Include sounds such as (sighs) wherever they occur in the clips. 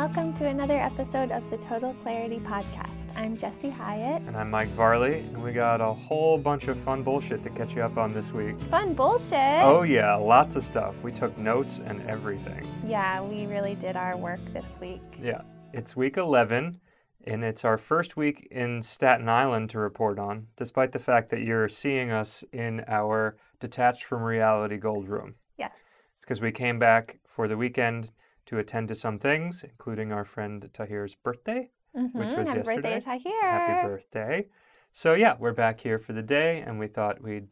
welcome to another episode of the Total Clarity Podcast. I'm Jesse Hyatt. And I'm Mike Varley, and we got a whole bunch of fun bullshit to catch you up on this week. Fun bullshit! Oh, yeah, lots of stuff. We took notes and everything. Yeah, we really did our work this week. Yeah, it's week 11, and it's our first week in Staten Island to report on, despite the fact that you're seeing us in our detached from reality gold room. Yes. It's because we came back for the weekend to attend to some things, including our friend Tahir's birthday, Mm-hmm. which was Happy yesterday. birthday, Tahir. Happy birthday. So, yeah, we're back here for the day, and we thought we'd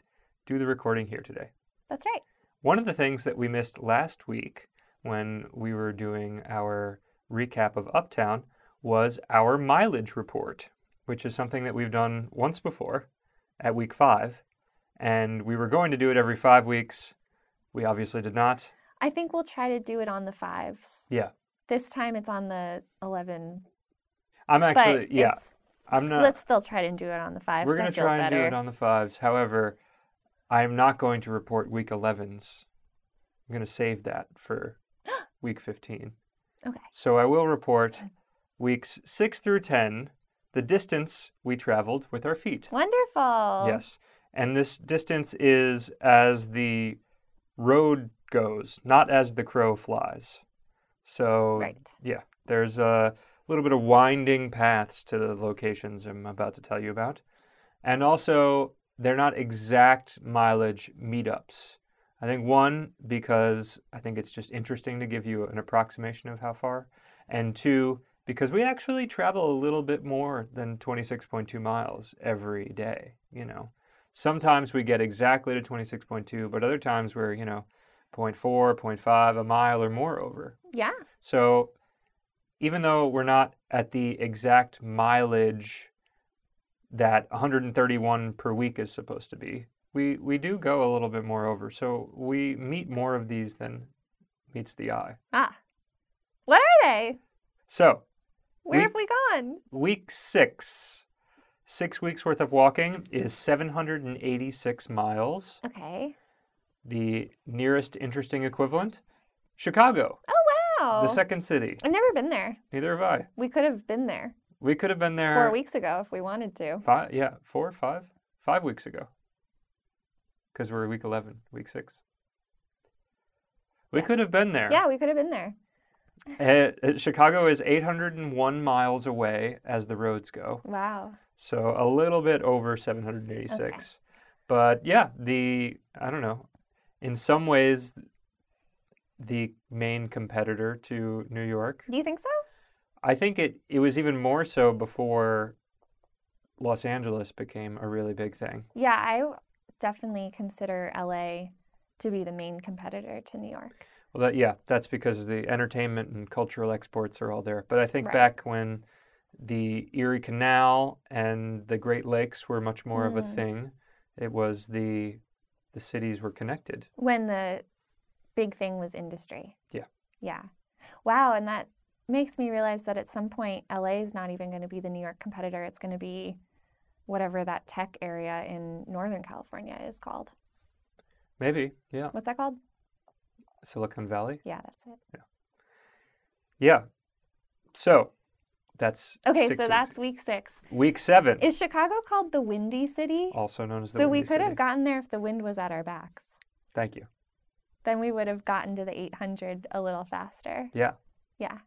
do the recording here today. That's right. One of the things that we missed last week when we were doing our recap of Uptown was our mileage report, which is something that we've done once before at week five. And we were going to do it every five weeks. We obviously did not. I think we'll try to do it on the fives. Yeah. This time it's on the 11. I'm actually, but yeah, I'm not. Let's still try to do it on the fives. We're going to feels try and better. do it on the fives. However, I'm not going to report week 11s. I'm going to save that for (gasps) week 15. Okay. So I will report weeks 6 through 10, the distance we traveled with our feet. Wonderful. Yes. And this distance is as the road goes, not as the crow flies. So, Right. yeah, there's a little bit of winding paths to the locations I'm about to tell you about. And also, they're not exact mileage meetups. I think one, because I think it's just interesting to give you an approximation of how far. And two, because we actually travel a little bit more than 26.2 miles every day, you know. Sometimes we get exactly to 26.2, but other times we're, you know, 0.4, 0.5, a mile or more over. Yeah. So even though we're not at the exact mileage that 131 per week is supposed to be, we, we do go a little bit more over. So we meet more of these than meets the eye. Ah. What are they? So Where have we gone? week six, six weeks worth of walking is 786 miles. Okay. The nearest interesting equivalent, Chicago, Oh, wow. the second city. I've never been there. Neither have I. We could have been there We could have been there four weeks ago if we wanted to. Five, yeah, four, five, five weeks ago. Because we're week 11, week six. We Yes. could have been there. Yeah, we could have been there. Uh, uh, Chicago is 801 miles away as the roads go. Wow. So a little bit over 786. Okay. But yeah, the, I don't know, in some ways, the main competitor to New York. Do you think so? I think it, it was even more so before Los Angeles became a really big thing. Yeah, I definitely consider LA to be the main competitor to New York. Well, that, yeah, that's because the entertainment and cultural exports are all there. But I think Right. back when the Erie Canal and the Great Lakes were much more of a Mm. thing, it was the the cities were connected. When the big thing was industry. Yeah. Yeah. Wow, and that makes me realize that at some point LA is not even going to be the New York competitor. It's going to be whatever that tech area in Northern California is called. Maybe, yeah. What's that called? Silicon Valley. Yeah, that's it. Yeah. Yeah. So that's Okay, six so that's week 6. week seven, Is Chicago called the Windy City? also known as the Windy City. so we could have gotten there if the wind was at our backs. Thank you. Then we would have gotten to the 800 a little faster. Yeah. Yeah.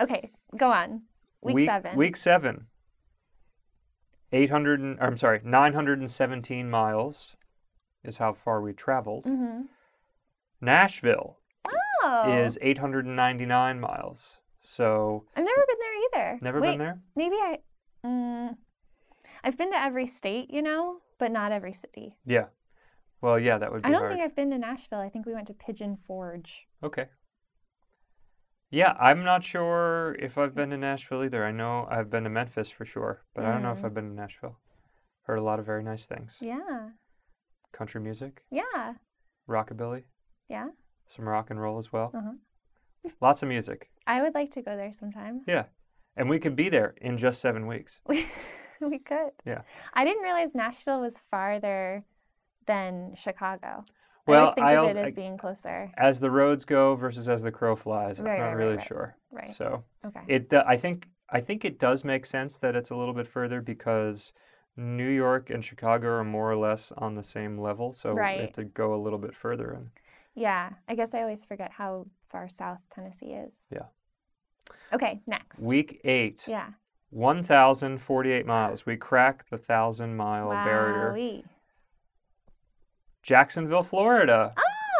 Okay, go on. Week, seven. Week seven. 800, and, I'm sorry, 917 miles is how far we traveled. Mm-hmm. Nashville Oh. is 899 miles. So, I've never been there either. never Wait, been there? Maybe I. Mm, I've been to every state, you know, but not every city. Yeah. Well, yeah, that would be I don't hard. think I've been to Nashville. I think we went to Pigeon Forge. Okay. Yeah, I'm not sure if I've been to Nashville either. I know I've been to Memphis for sure, but I don't know if Mm. I've been to Nashville. Heard a lot of very nice things. Yeah. Country music, Yeah. rockabilly, Yeah. some rock and roll as well. Uh-huh. Lots of music. I would like to go there sometime. Yeah. And we could be there in just seven weeks. We, (laughs) we could. Yeah. I didn't realize Nashville was farther than Chicago. Well, I always think I of it as being closer. As the roads go versus as the crow flies, I'm not right, right, really right. sure. Right. So Okay. it, do- I think, I think it does make sense that it's a little bit further because New York and Chicago are more or less on the same level. So we have to go a little bit further. And yeah. I guess I always forget how far south Tennessee is. Yeah. Okay. Next. week eight, yeah. 1,048 miles. We crack the thousand mile barrier. Wowee. Jacksonville, Florida.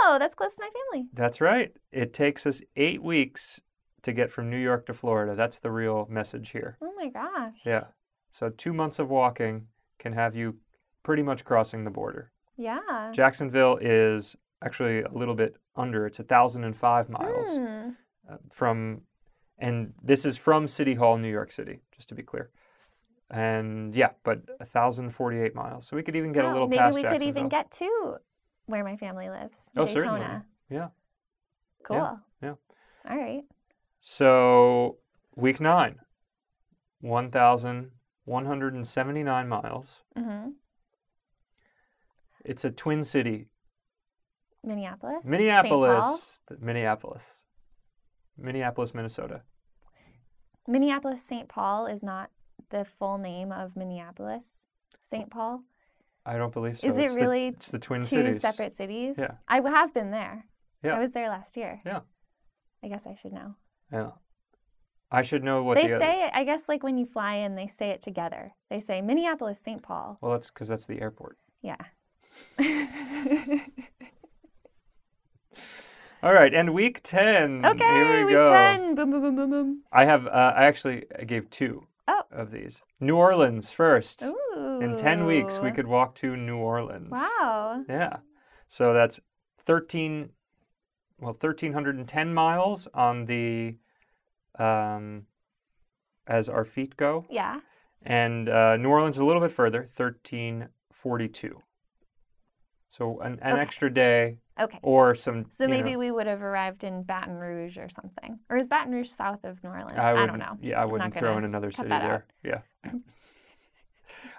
Oh, that's close to my family. That's right. It takes us eight weeks to get from New York to Florida. That's the real message here. Oh my gosh. Yeah. So two months of walking can have you pretty much crossing the border. Yeah. Jacksonville is actually a little bit under. It's 1,005 miles Hmm. uh, from, and this is from City Hall, New York City, just to be clear. And yeah, but 1,048 miles. So we could even get a little Maybe past we could even get to where my family lives. Oh, Daytona. certainly. Yeah. Cool. yeah. All right. So week nine, 1,179 miles. Mm-hmm. It's a twin city. Minneapolis. Minneapolis. Minneapolis. Minneapolis, Minnesota. Minneapolis St. Paul is not the full name of Minneapolis St. Paul. I don't believe so. Is it It's the- really it's the twin Two cities. separate cities. Yeah. I have been there. Yeah. I was there last year. Yeah. I guess I should know. Yeah. I should know what they the. say it, I guess like when you fly in, they say it together. They say Minneapolis St. Paul. well, that's because that's the airport. Yeah. (laughs) (laughs) All right, and week ten. okay, Here we week go. 10. Boom, boom, boom, boom, boom. I have. Uh, I actually gave two Oh. of these. New Orleans first. Ooh. In ten weeks, we could walk to New Orleans. Wow. Yeah. So that's 13, well, 1,310 miles on the, um, as our feet go. Yeah. And uh, New Orleans is a little bit further, 1342. So an, an Okay. extra day Okay. or some. So maybe know, we would have arrived in Baton Rouge or something. Or is Baton Rouge south of New Orleans? I, I, don't know. Yeah, I wouldn't throw in another city there. Yeah. (laughs)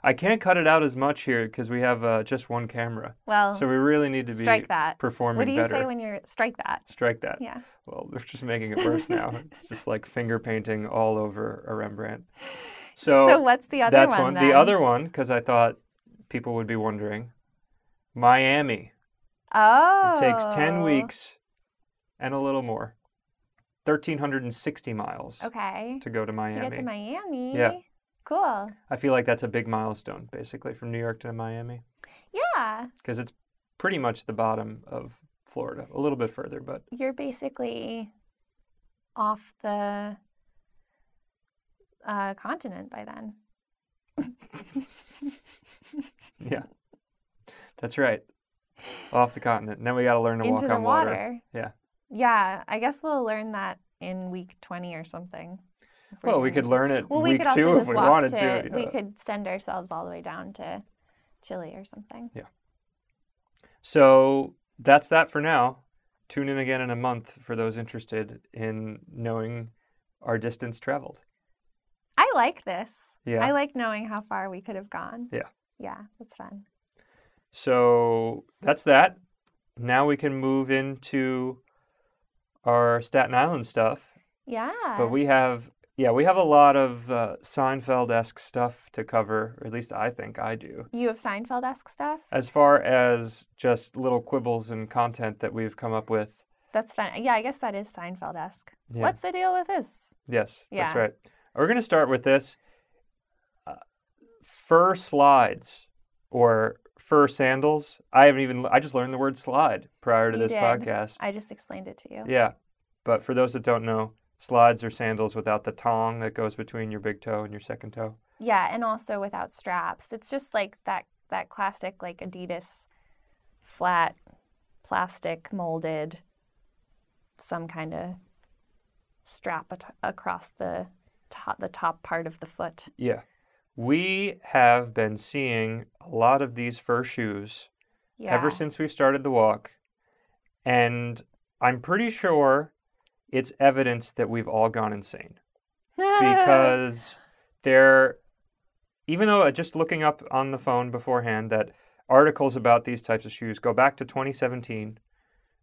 I can't cut it out as much here because we have uh, just one camera. Well, So we really need to be strike that. performing What do you better. say when you're strike that? Strike that. Yeah. Well, they're just making it worse now. (laughs) it's just like finger painting all over a Rembrandt. So, So, what's the other one? that's one? one. The other one, because I thought people would be wondering, Miami. Oh. It takes 10 weeks and a little more. 1,360 miles Okay. to go to Miami. To get to Miami. Yeah. Cool. I feel like that's a big milestone, basically, from New York to Miami, Yeah. because it's pretty much the bottom of Florida, a little bit further, but You're basically off the uh, continent by then. (laughs) yeah. That's right. Off the continent. And then we got to learn to walk Into the on water. Yeah. Yeah. I guess we'll learn that in week 20 or something. Well, we could learn it Well, we week could also two if just we walk wanted to, to. we could send ourselves all the way down to Chile or something. Yeah. So that's that for now. Tune in again in a month for those interested in knowing our distance traveled. I like this. Yeah. I like knowing how far we could have gone. Yeah. Yeah, that's fun. So that's that. Now we can move into our Staten Island stuff. Yeah. But we have, yeah, we have a lot of uh, Seinfeld esque stuff to cover, or at least I think I do. you have Seinfeld esque stuff? As far as just little quibbles and content that we've come up with. That's fine. Yeah, I guess that is Seinfeld esque. Yeah. What's the deal with this? Yes, yeah. that's right. We're going to start with this uh, fur slides or fur sandals. I haven't even, I just learned the word slide prior to You this did. podcast. I just explained it to you. Yeah. But for those that don't know, slides are sandals without the tong that goes between your big toe and your second toe. Yeah, and also without straps. It's just like that that classic like Adidas flat plastic molded some kind of strap at- across the top the top part of the foot. Yeah. We have been seeing a lot of these fur shoes Yeah. ever since we started the walk. And I'm pretty sure it's evidence that we've all gone insane. because (laughs) they're even though uh, just looking up on the phone beforehand that articles about these types of shoes go back to 2017,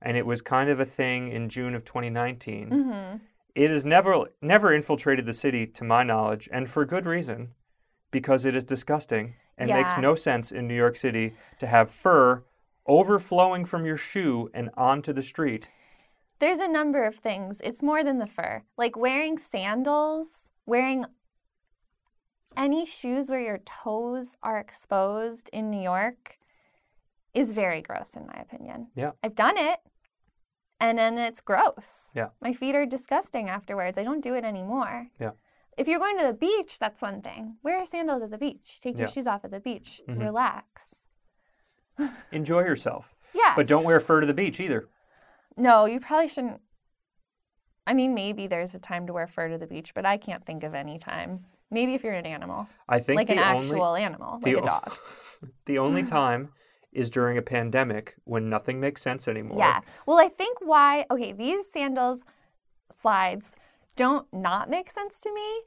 and it was kind of a thing in June of 2019. Mm-hmm. It has never never infiltrated the city, to my knowledge, and for good reason, because it is disgusting and makes no sense in New York City to have fur overflowing from your shoe and onto the street. There's a number of things. It's more than the fur. Like wearing sandals, wearing any shoes where your toes are exposed in New York is very gross, in my opinion. Yeah. I've done it and then it's gross. Yeah. My feet are disgusting afterwards. I don't do it anymore. Yeah. If you're going to the beach, that's one thing. Wear sandals at the beach. Take your Yeah. shoes off at the beach. Mhm. Relax. (laughs) Enjoy yourself, Yeah. but don't wear fur to the beach either. No, you probably shouldn't. I mean, maybe there's a time to wear fur to the beach, but I can't think of any time. Maybe if you're an animal, I think like an only actual animal, like a dog. (laughs) the only (laughs) time is during a pandemic when nothing makes sense anymore. Yeah. Well, I think why, okay, these sandals slides don't not make sense to me.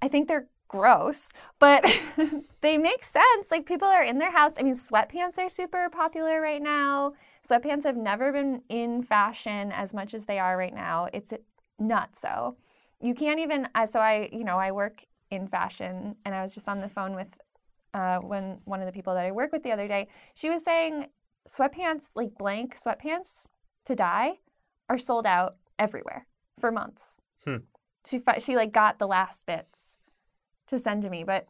I think they're gross, but (laughs) they make sense. Like people are in their house. I mean, sweatpants are super popular right now. Sweatpants have never been in fashion as much as they are right now. It's nuts. So you can't even. Uh, so I, you know, I work in fashion, and I was just on the phone with uh, when one of the people that I work with the other day. She was saying sweatpants, like blank sweatpants to dye, are sold out everywhere for months. Hmm. She she like got the last bits to send to me, but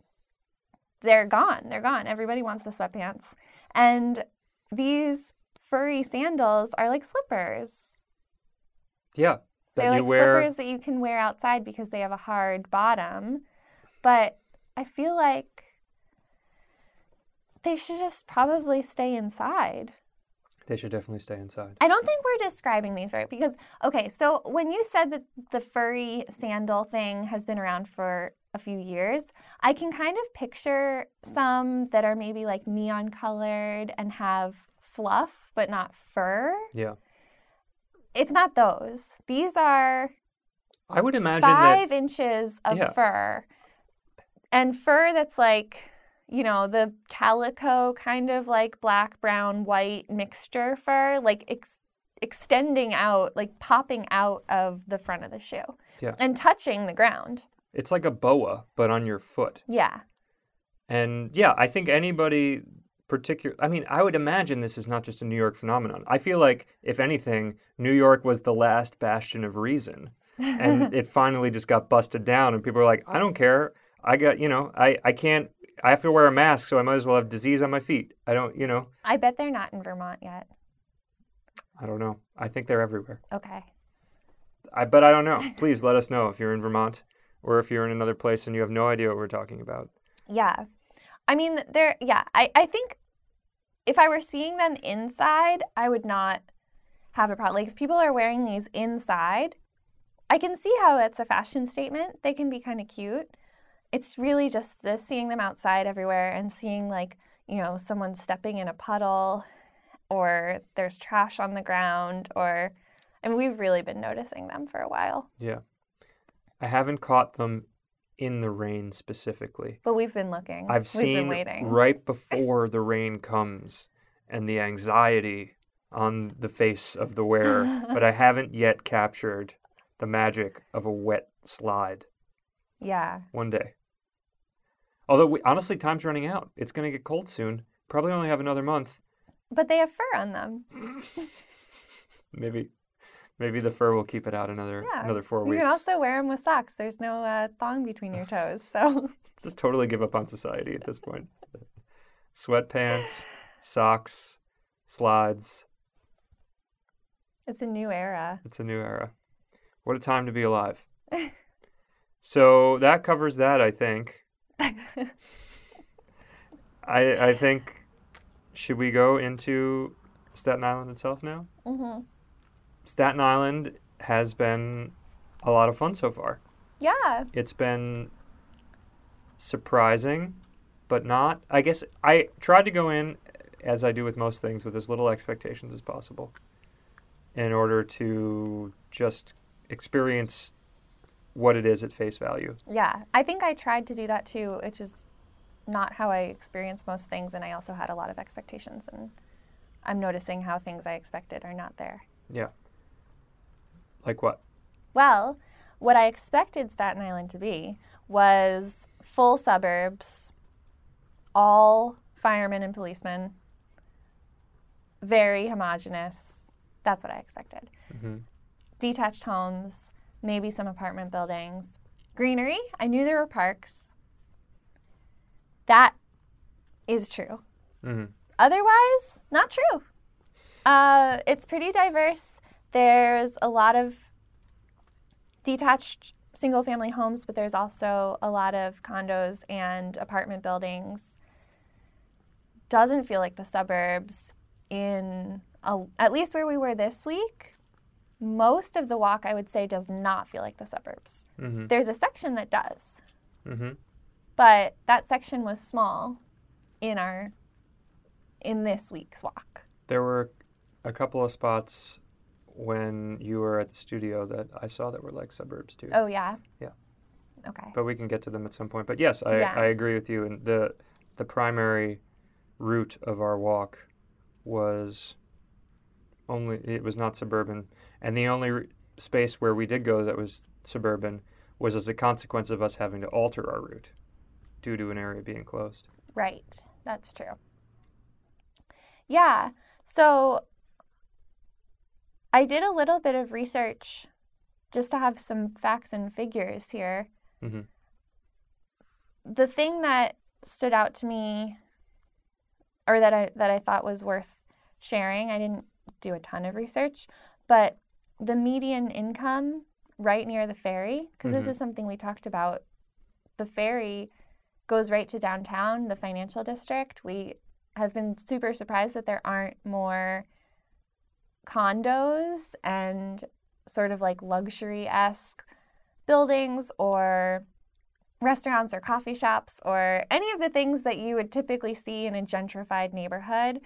they're gone. They're gone. Everybody wants the sweatpants, and these furry sandals are like slippers. Yeah. They're like wear slippers that you can wear outside because they have a hard bottom, but I feel like they should just probably stay inside. They should definitely stay inside. I don't think we're describing these right because okay, so when you said that the furry sandal thing has been around for a few years, I can kind of picture some that are maybe like neon colored and have fluff but not fur. Yeah. It's not those. These are I would imagine that five inches of Yeah. fur and fur that's like you know the calico kind of like black brown white mixture fur like ex- extending out like popping out of the front of the shoe Yeah. and touching the ground it's like a boa, but on your foot. yeah And yeah, I think anybody particular I mean, I would imagine this is not just a New York phenomenon. I feel like if anything, New York was the last bastion of reason. And (laughs) it finally just got busted down and people are like, I don't care. I got, you know, I I can't I have to wear a mask, so I might as well have disease on my feet. I don't, you know, i bet they're not in vermont yet I don't know. I think they're everywhere. okay I but I don't know. Please let us know if you're in Vermont or if you're in another place and you have no idea what we're talking about. Yeah. I mean, they're, yeah, I, I think if I were seeing them inside, I would not have a problem. Like, if people are wearing these inside, I can see how it's a fashion statement. They can be kind of cute. It's really just the seeing them outside everywhere and seeing, like, you know, someone stepping in a puddle or there's trash on the ground or, and we've really been noticing them for a while, Yeah. I haven't caught them in the rain specifically. but we've been looking. I've we've seen been waiting. right before the rain comes and the anxiety on the face of the wearer, but I (laughs) haven't yet captured the magic of a wet slide Yeah. one day. Although we, honestly, time's running out. It's going to get cold soon. Probably only have another month. But they have fur on them. (laughs) Maybe, maybe the fur will keep it out another Yeah. another four weeks. You can also wear them with socks. There's no uh, thong between your (laughs) toes. So (laughs) Just totally give up on society at this point. Sweatpants, socks, slides. it's a new era. It's a new era. What a time to be alive. so that covers that, I think. I I think should we go into Staten Island itself now? hmm Staten Island has been a lot of fun so far. Yeah. It's been surprising, but not. I guess I tried to go in, as I do with most things, with as little expectations as possible in order to just experience what it is at face value. Yeah. I think I tried to do that too, which is not how I experience most things, and I also had a lot of expectations, and I'm noticing how things I expected are not there. Yeah. Like what? Well, what I expected Staten Island to be was full suburbs, all firemen and policemen, very homogenous. That's what I expected. hmm Detached homes, maybe some apartment buildings, greenery. I knew there were parks. That is true. hmm Otherwise, not true. Uh, it's pretty diverse. There's a lot of detached single family homes, but there's also a lot of condos and apartment buildings. Doesn't feel like the suburbs in, a, at least where we were this week. Most of the walk, I would say, does not feel like the suburbs. hmm There's a section that does, hmm but that section was small in our in this week's walk. There were a couple of spots when you were at the studio that I saw that were like suburbs too. Oh yeah. Yeah. Okay. But we can get to them at some point. But yes, I, Yeah. I agree with you. And the the primary route of our walk was only it was not suburban, and the only space where we did go that was suburban was as a consequence of us having to alter our route due to an area being closed. Right. That's true. Yeah. So I did a little bit of research just to have some facts and figures here. Mhm. The thing that stood out to me or that I that I thought was worth sharing, I didn't do a ton of research, but the median income right near the ferry because Mhm. this is something we talked about. The ferry goes right to downtown, the financial district. We have been super surprised that there aren't more condos and sort of like luxury esque buildings or restaurants or coffee shops or any of the things that you would typically see in a gentrified neighborhood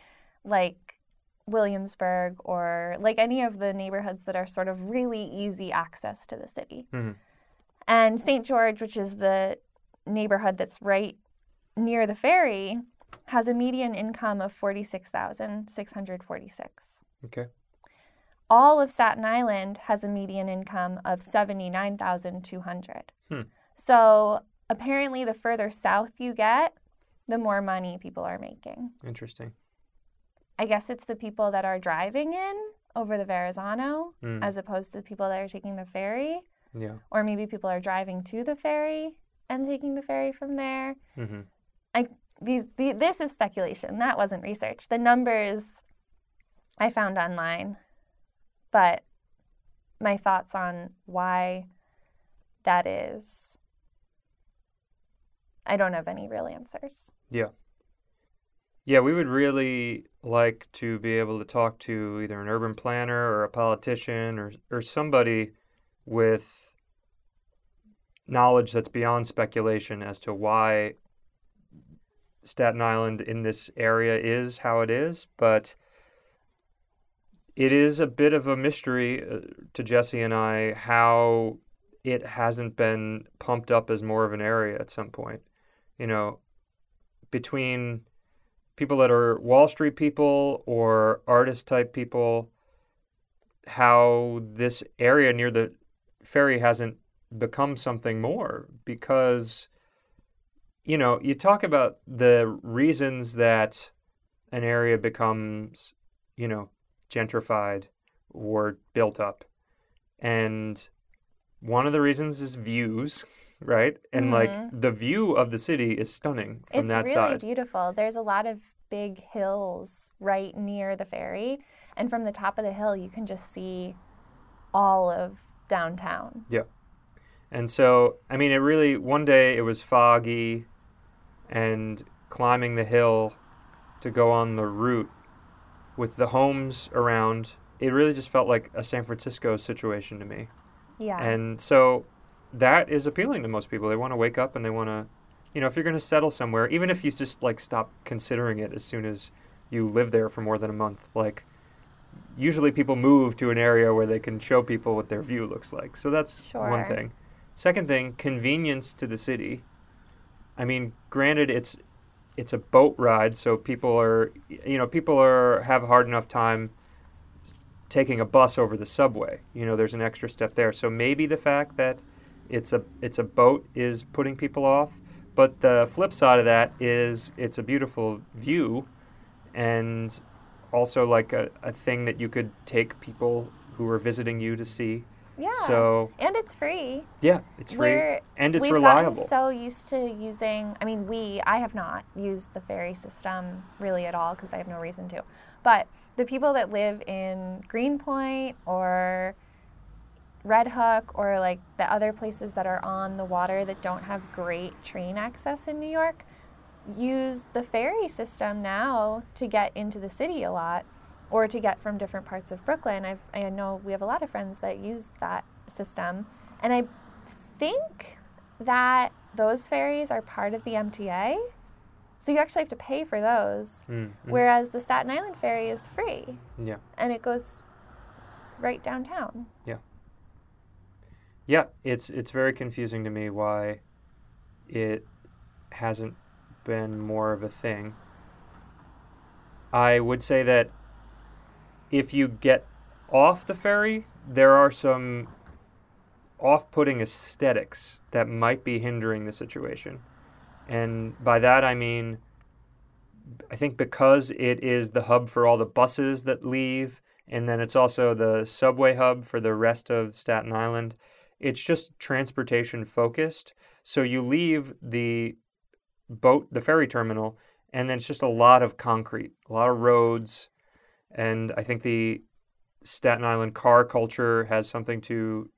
like Williamsburg or like any of the neighborhoods that are sort of really easy access to the city. Mhm. And St. George, which is the neighborhood that's right near the ferry, has a median income of 46,646. Okay. All of Staten Island has a median income of 79,200. Hmm. So apparently, the further south you get, the more money people are making. Interesting. I guess it's the people that are driving in over the Verrazano Mm. as opposed to the people that are taking the ferry. Yeah. Or maybe people are driving to the ferry and taking the ferry from there. hmm These, the, this is speculation. That wasn't research. The numbers I found online, but my thoughts on why that is, I don't have any real answers. Yeah, we would really like to be able to talk to either an urban planner or a politician or or somebody with knowledge that's beyond speculation as to why Staten Island in this area is how it is, but it is a bit of a mystery uh, to Jesse and I how it hasn't been pumped up as more of an area at some point. You know, between people that are Wall Street people or artist type people, how this area near the ferry hasn't become something more because, you know, you talk about the reasons that an area becomes, you know, gentrified or built up. And one of the reasons is views, (laughs) right? And like Mhm. the view of the city is stunning from it's that really side. It's really beautiful. There's a lot of big hills right near the ferry, and from the top of the hill, you can just see all of downtown. Yeah. And so, I mean, it really, one day it was foggy and climbing the hill to go on the route with the homes around, it really just felt like a San Francisco situation to me. Yeah. And so that is appealing to most people. They want to wake up and they want to, you know, if you're going to settle somewhere, even if you just like stop considering it as soon as you live there for more than a month, like usually people move to an area where they can show people what their view looks like. So that's one thing. Second thing, convenience to the city. I mean, granted, it's it's a boat ride, so people are you know people are have a hard enough time taking a bus over the subway. You know, there's an extra step there. So maybe the fact that it's a it's a boat is putting people off. But the flip side of that is it's a beautiful view and also like a, a thing that you could take people who are visiting you to see. Yeah. So and it's free. yeah, it's free We're, and it's we've reliable. gotten so used to using. I mean, we. I have not used the ferry system really at all because I have no reason to. But the people that live in Greenpoint or Red Hook or like the other places that are on the water that don't have great train access in New York use the ferry system now to get into the city a lot or to get from different parts of Brooklyn. I've, I know we have a lot of friends that use that system. And I think that those ferries are part of the MTA. So you actually have to pay for those. Mm, mm, Whereas the Staten Island ferry is free yeah. and it goes right downtown. Yeah, it's it's very confusing to me why it hasn't been more of a thing. I would say that if you get off the ferry, there are some off-putting aesthetics that might be hindering the situation. And by that I mean I think because it is the hub for all the buses that leave and then it's also the subway hub for the rest of Staten Island it's just transportation focused. So you leave the boat, the ferry terminal, and then it's just a lot of concrete, a lot of roads. And I think the Staten Island car culture has something to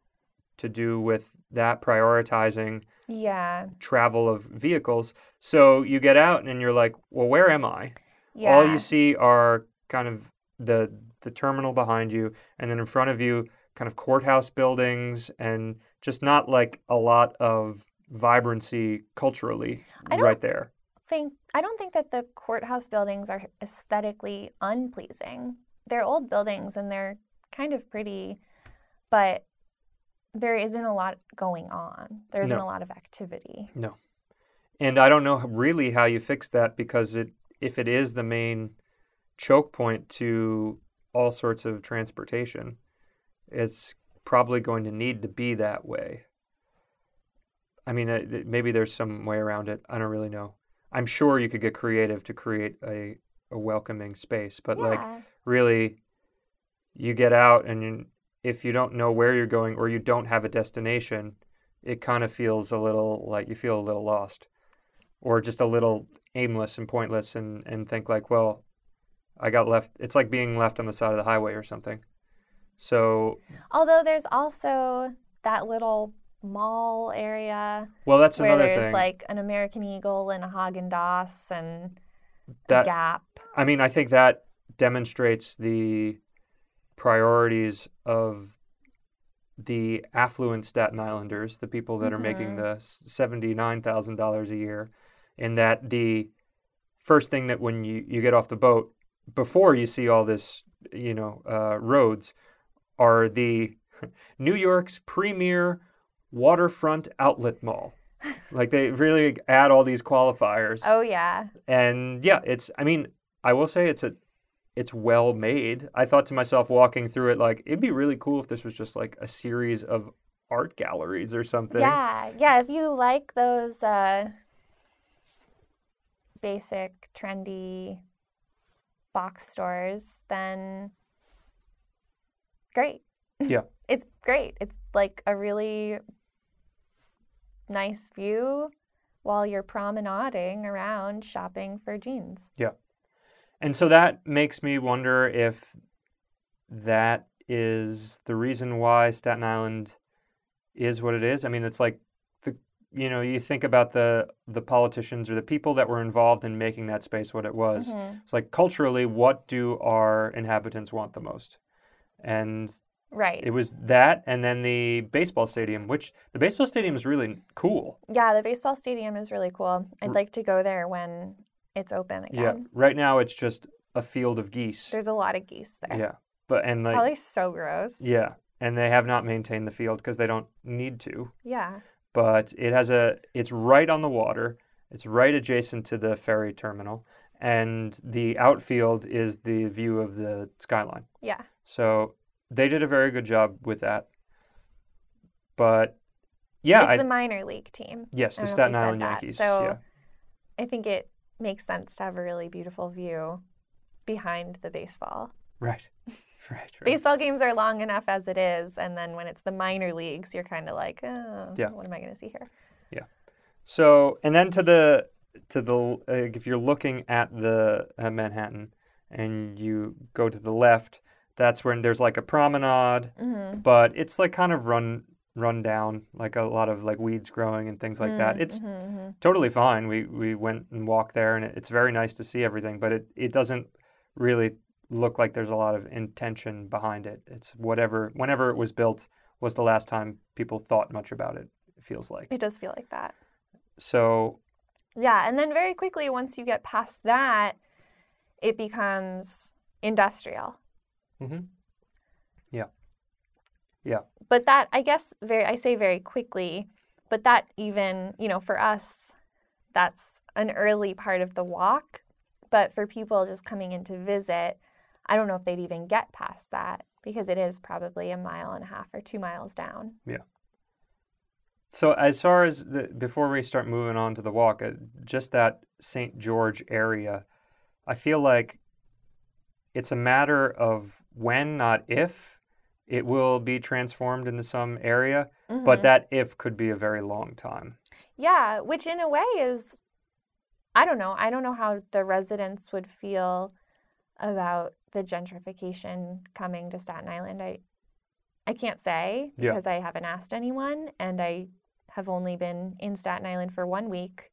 to do with that prioritizing Yeah. travel of vehicles. So you get out and you're like, well, where am I? Yeah. All you see are kind of the the terminal behind you, and then in front of you, kind of courthouse buildings, and just not like a lot of vibrancy culturally right there. think I don't think that the courthouse buildings are aesthetically unpleasing. They're old buildings and they're kind of pretty, but there isn't a lot going on. There isn't No. a lot of activity. No. And I don't know really how you fix that because it if it is the main choke point to all sorts of transportation, it's probably going to need to be that way. I mean, uh, maybe there's some way around it. I don't really know. I'm sure you could get creative to create a, a welcoming space, but like really, you get out and you, if you don't know where you're going or you don't have a destination, it kind of feels a little like you feel a little lost or just a little aimless and pointless and, and think like, well, I got left. It's like being left on the side of the highway or something. So, Although there's also that little mall area well, that's where another there's thing. like an American Eagle and a Haagen Dazs and that Gap. I mean, I think that demonstrates the priorities of the affluent Staten Islanders, the people that are making Mhm. the seventy-nine thousand dollars a year, in that the first thing that when you, you get off the boat, before you see all this, you know, uh, roads, are the New York's premier waterfront outlet mall. like they really add all these qualifiers Oh yeah. and yeah it's i mean i will say it's a it's well made i thought to myself walking through it like it'd be really cool if this was just like a series of art galleries or something Yeah, yeah. If you like those uh, basic, trendy box stores, then great. Yeah. (laughs) it's great. It's like a really nice view while you're promenading around shopping for jeans. Yeah. And so that makes me wonder if that is the reason why staten island is what it is i mean it's like the you know you think about the the politicians or the people that were involved in making that space what it was Mhm. It's like culturally, what do our inhabitants want the most? And Right. it was that, and then the baseball stadium, which the baseball stadium is really cool. yeah, the baseball stadium is really cool. I'd like to go there when it's open again. Yeah. Right now, it's just a field of geese. There's a lot of geese there. Yeah. But and like Probably so gross. yeah, and they have not maintained the field because they don't need to. Yeah. But it has a it's right on the water. It's right adjacent to the ferry terminal, and the outfield is the view of the skyline. Yeah. So they did a very good job with that. But yeah, it's I, the minor league team. yes, the don't know if Staten Island that. Yankees. So yeah. I think it makes sense to have a really beautiful view behind the baseball. Right. (laughs) Right. right. Baseball games are long enough as it is, and then when it's the minor leagues, you're kind of like, oh, Yeah. what am I going to see here? Yeah. So, and then to the to the uh, if you're looking at the uh, Manhattan and you go to the left, that's when there's like a promenade, Mm-hmm. but it's like kind of run run down, like a lot of like weeds growing and things like Mm, that. It's mm-hmm, totally fine. We we went and walked there, and it, it's very nice to see everything, but it it doesn't really look like there's a lot of intention behind it. It's whatever whenever it was built was the last time people thought much about it. It feels like It does feel like that. so. Yeah, and then very quickly, once you get past that, it becomes industrial. Hmm Yeah. Yeah. But that, I guess, very I say very quickly, but that even you know for us, that's an early part of the walk. But for people just coming in to visit, I don't know if they'd even get past that because it is probably a mile and a half or two miles down. Yeah. So as far as the before we start moving on to the walk, uh, just that St. George area, I feel like it's a matter of when, not if, it will be transformed into some area. But Mhm. that if could be a very long time. Yeah, which in a way is, I don't know. I don't know how the residents would feel about the gentrification coming to Staten Island. I, I can't say Yeah. because I haven't asked anyone, and I have only been in Staten Island for one week.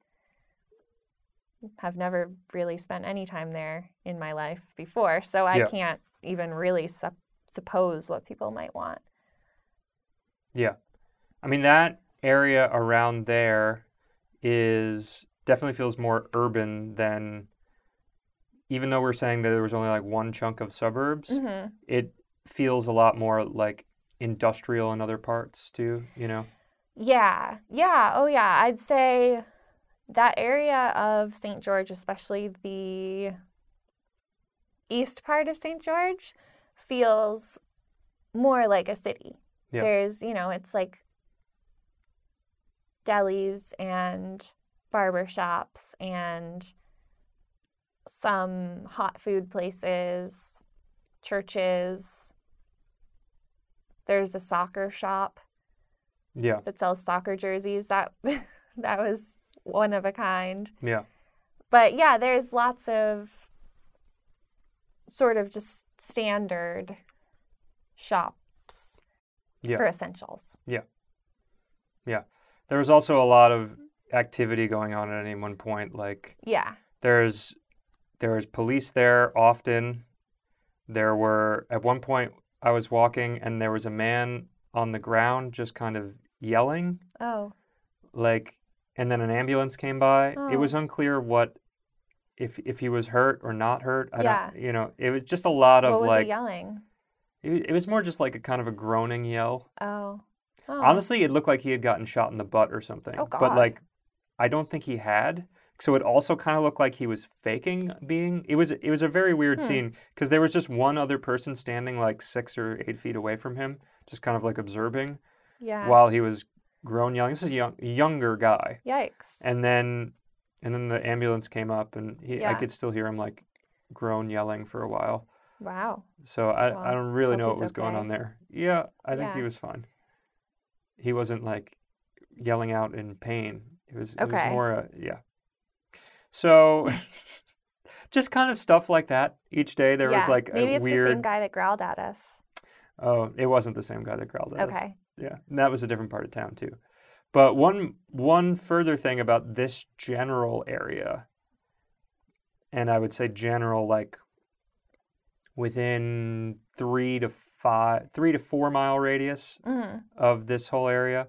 Have never really spent any time there in my life before, so I Yeah. can't even really sup- suppose what people might want. Yeah. I mean, that area around there is definitely feels more urban than, even though we're saying that there was only like one chunk of suburbs, hmm it feels a lot more like industrial in other parts too, you know? Yeah, yeah, oh yeah. I'd say that area of St. George, especially the east part of St. George, feels more like a city. Yeah. There's, you know, it's like delis and barber shops and some hot food places, churches. There's a soccer shop Yeah, that sells soccer jerseys. That (laughs) that was one of a kind. yeah, But yeah, there's lots of sort of just standard shops Yeah. for essentials. Yeah. Yeah. There was also a lot of activity going on at any one point. Like Yeah. there's there was police there often. There were at one point I was walking and there was a man on the ground just kind of yelling Oh. like and then an ambulance came by. It Oh. was unclear what if if he was hurt or not hurt. I Yeah. don't you know, it was just a lot of what was like he yelling? it, it was more just like a kind of a groaning yell. Oh. oh. Honestly, it looked like he had gotten shot in the butt or something. Oh, God. But like I don't think he had. So it also kind of looked like he was faking being. It was it was a very weird Hmm. scene because there was just one other person standing like six or eight feet away from him, just kind of like observing yeah. while he was groan yelling. This is a young, younger guy, Yikes. and then and then the ambulance came up, and he I could still hear him like groan yelling for a while. wow. So I, I don't really know what was going on there. Yeah, I think he was fine. He wasn't like yelling out in pain. It was it was more uh, yeah. So (laughs) just kind of stuff like that each day. There yeah. was like Maybe a it's weird. the same guy that growled at us. Oh, it wasn't the same guy that growled at us. Okay. Yeah, and that was a different part of town too. But one one further thing about this general area, and I would say general like within three to five, three to four mile radius Mm. of this whole area,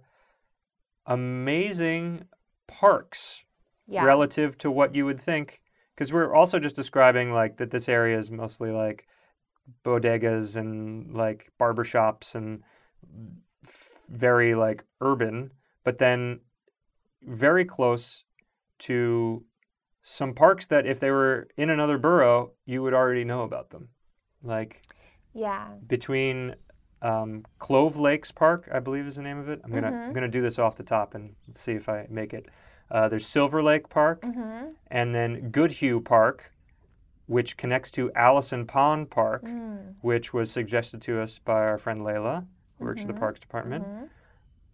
amazing parks Yeah. relative to what you would think. Because we're also just describing like that this area is mostly like bodegas and like barbershops and very like urban, but then very close to some parks that if they were in another borough, you would already know about them. Like Yeah. between um, Clove Lakes Park, I believe is the name of it. I'm gonna I'm Mhm. gonna do this off the top and see if I make it. Uh, there's Silver Lake Park, Mm-hmm. and then Goodhue Park, which connects to Allison Pond Park, Mm. which was suggested to us by our friend Layla, who works for the Mhm. Parks Department. Mhm.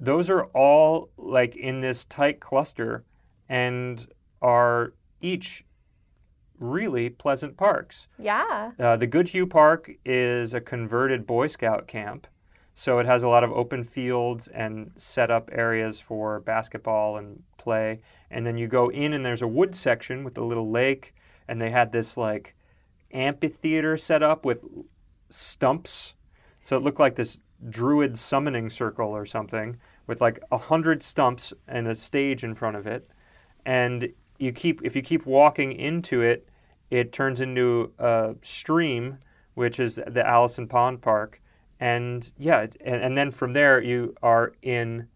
Those are all like in this tight cluster, and are each really pleasant parks. Yeah. Uh, the Goodhue Park is a converted Boy Scout camp. So it has a lot of open fields and set up areas for basketball and play. And then you go in, and there's a wood section with a little lake. And they had this like amphitheater set up with stumps. So it looked like this druid summoning circle or something with like a hundred stumps and a stage in front of it. And you keep if you keep walking into it, it turns into a stream, which is the Allison Pond Park. And yeah, and, and then from there you are in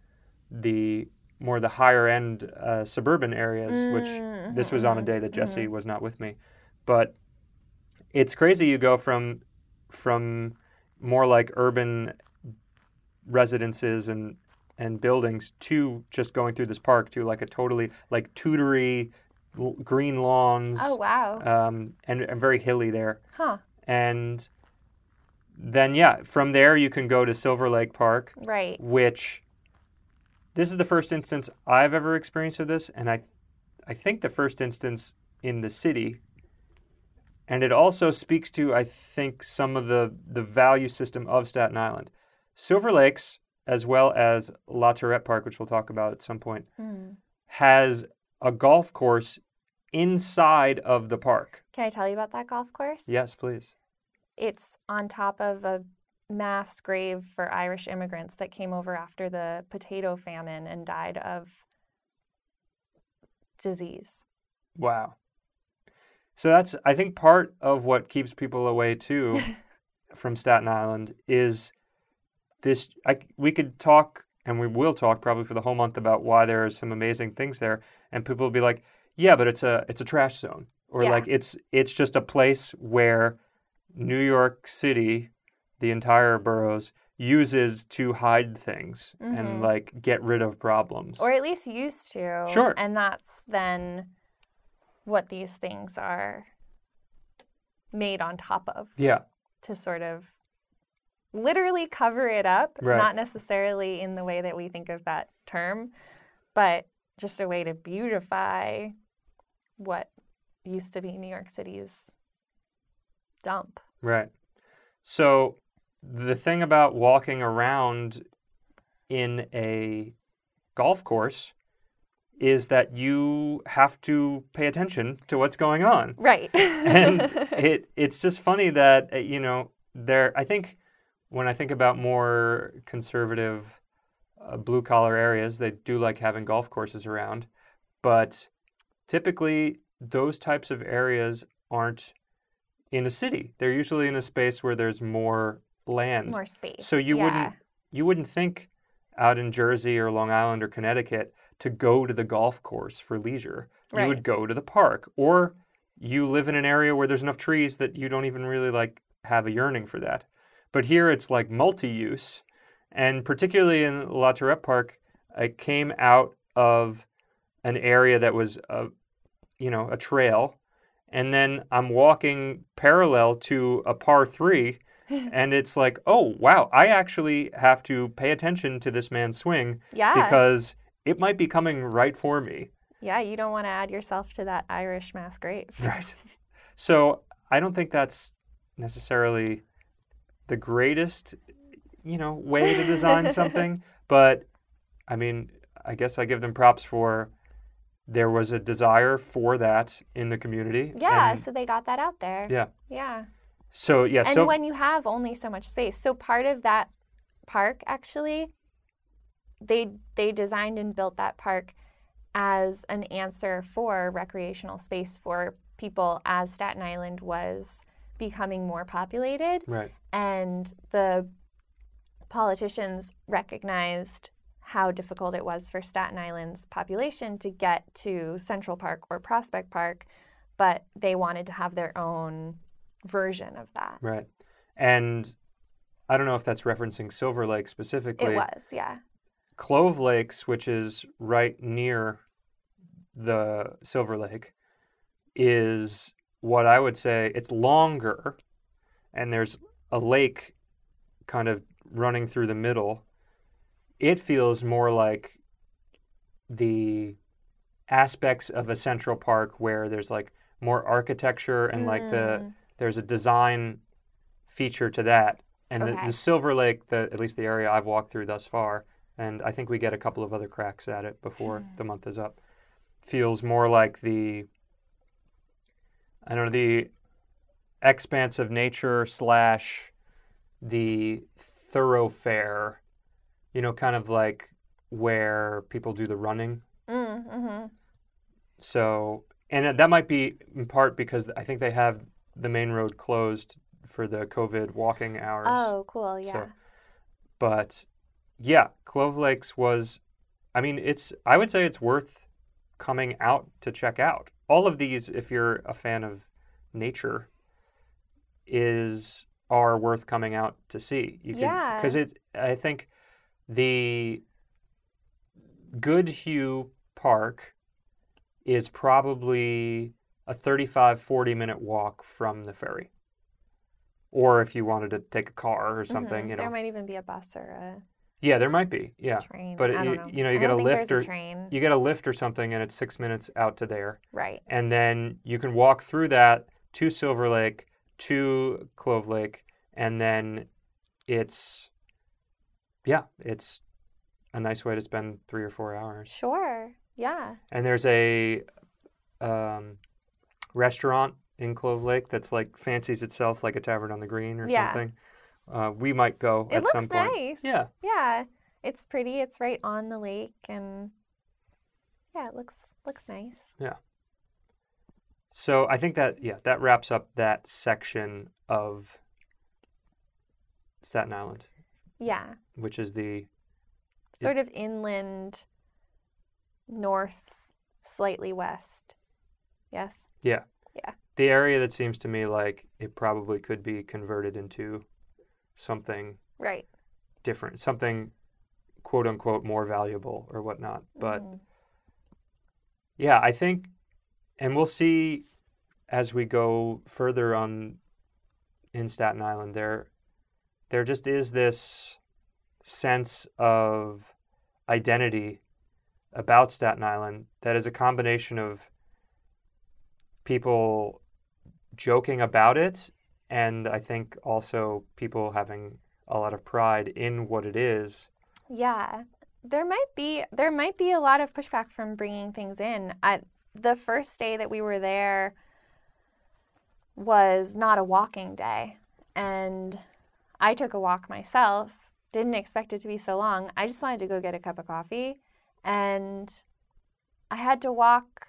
the more the higher end uh, suburban areas, which Mm, this was on a day that Jesse was not with me. But it's crazy you go from from more like urban residences and and buildings to just going through this park to like a totally like Tudory l- green lawns Oh wow. um, and, and very hilly there. Huh. And then yeah, from there you can go to Silver Lake Park, Right. which this is the first instance I've ever experienced of this, and I I think the first instance in the city. And it also speaks to, I think, some of the, the value system of Staten Island. Silver Lakes, as well as La Tourette Park, which we'll talk about at some point, Mm. has a golf course inside of the park. Can I tell you about that golf course? Yes, please. It's on top of a mass grave for Irish immigrants that came over after the potato famine and died of disease. Wow. So that's I think part of what keeps people away too (laughs) from Staten Island is this I, we could talk and we will talk probably for the whole month about why there are some amazing things there and people will be like, "Yeah, but it's a it's a trash zone." Or Yeah. like it's it's just a place where New York City, the entire boroughs uses to hide things Mhm. and like get rid of problems. Or at least used to. Sure. And that's then what these things are made on top of yeah. to sort of literally cover it up, Right. not necessarily in the way that we think of that term, but just a way to beautify what used to be New York City's dump. Right. So the thing about walking around in a golf course is that you have to pay attention to what's going on. Right. And (laughs) it it's just funny that uh, you know there I think when I think about more conservative uh, blue collar areas they do like having golf courses around but typically those types of areas aren't in a city. They're usually in a space where there's more land. More space. So you yeah. wouldn't you wouldn't think out in Jersey or Long Island or Connecticut to go to the golf course for leisure. You would go to the park or you live in an area where there's enough trees that you don't even really like have a yearning for that. But here it's like multi-use and particularly in La Tourette Park it came out of an area that was a you know, a trail and then I'm walking parallel to a par 3 (laughs) and it's like, oh wow, I actually have to pay attention to this man's swing Yeah. because it might be coming right for me. yeah, you don't want to add yourself to that Irish mass grave. Right. So I don't think that's necessarily the greatest, you know, way to design (laughs) something. But I mean, I guess I give them props for there was a desire for that in the community. Yeah, and so they got that out there. Yeah. Yeah. so yeah, And so when you have only so much space. So part of that park actually they they designed and built that park as an answer for recreational space for people as Staten Island was becoming more populated right. And the politicians recognized how difficult it was for Staten Island's population to get to Central Park or Prospect Park, but they wanted to have their own version of that. Right. And I don't know if that's referencing Silver Lake specifically. It was, yeah. Clove Lakes, which is right near the Silver Lake, is what I would say it's longer, and there's a lake kind of running through the middle. It feels more like the aspects of a central park where there's like more architecture and like the Mm. there's a design feature to that. And the, Okay. the Silver Lake, the at least the area I've walked through thus far, and I think we get a couple of other cracks at it before Hmm. the month is up, feels more like the I don't know the expanse of nature slash the thoroughfare, you know, kind of like where people do the running. Mm, hmm So, and that- that might be in part because I think they have the main road closed for the COVID walking hours. Oh, cool. Yeah. So- But yeah, Clove Lakes was, I mean, it's, I would say it's worth coming out to check out. All of these, if you're a fan of nature, is, are worth coming out to see. You Yeah. Because it's, I think the Goodhue Park is probably a 35, 40 minute walk from the ferry. Or if you wanted to take a car or something, Mhm. you know. There might even be a bus or a Yeah, there might be. Yeah. train. But you- know. you know, you I get a lift or- a. You get a lift or something and it's six minutes out to there. right. And then you can walk through that to Silver Lake, to Clove Lake, and then it's, yeah, it's a nice way to spend three or four hours. Sure. Yeah. And there's a um, restaurant in Clove Lake that's like fancies itself like a tavern on the green or Yeah. something. Uh, we might go It at looks some point. nice. Yeah. Yeah. It's pretty. It's right on the lake and yeah, it looks looks nice. So I think that yeah, that wraps up that section of Staten Island, Yeah. which is the Sort of inland north slightly west. Yes. yeah. Yeah. The area that seems to me like it probably could be converted into something Right. different, something quote unquote more valuable or whatnot. But Mhm. Yeah, I think, and we'll see as we go further on in Staten Island. There, there just is this sense of identity about Staten Island that is a combination of people joking about it, and I think also people having a lot of pride in what it is. Yeah, there might be there might be a lot of pushback from bringing things in. I, the first day that we were there was not a walking day, and I took a walk myself. Didn't expect it to be so long. I just wanted to go get a cup of coffee, and I had to walk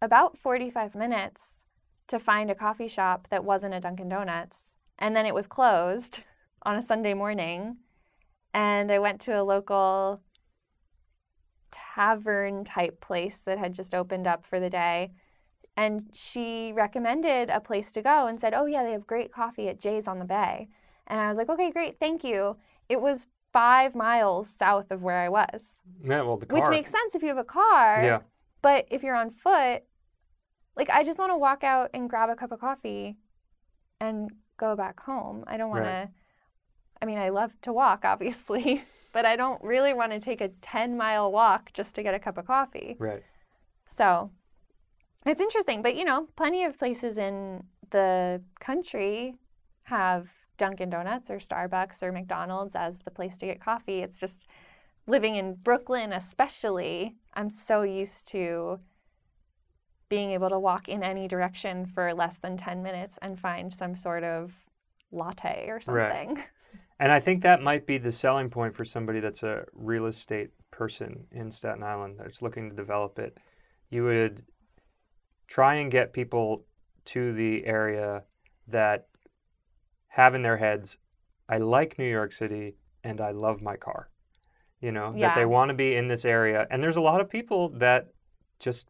about 45 minutes to find a coffee shop that wasn't a Dunkin' Donuts, and then it was closed (laughs) on a Sunday morning and I went to a local tavern type place that had just opened up for the day. And she recommended a place to go and said, Oh, yeah, they have great coffee at Jay's on the Bay. And I was like, Okay, great, thank you. It was five miles south of where I was, Yeah, well, the which makes sense if you have a car. yeah, But if you're on foot, like I just want to walk out and grab a cup of coffee and go back home. I don't want to, I mean, I love to walk, obviously, (laughs) but I don't really want to take a 10 mile walk just to get a cup of coffee. right. So it's interesting. But, you know, plenty of places in the country have Dunkin' Donuts or Starbucks or McDonald's as the place to get coffee. It's just living in Brooklyn, especially, I'm so used to being able to walk in any direction for less than 10 minutes and find some sort of latte or something. Right. (laughs) And I think that might be the selling point for somebody that's a real estate person in Staten Island that's looking to develop it. You would try and get people to the area that have in their heads, I like New York City and I love my car. you know, that they want to be in this area. And there's a lot of people that just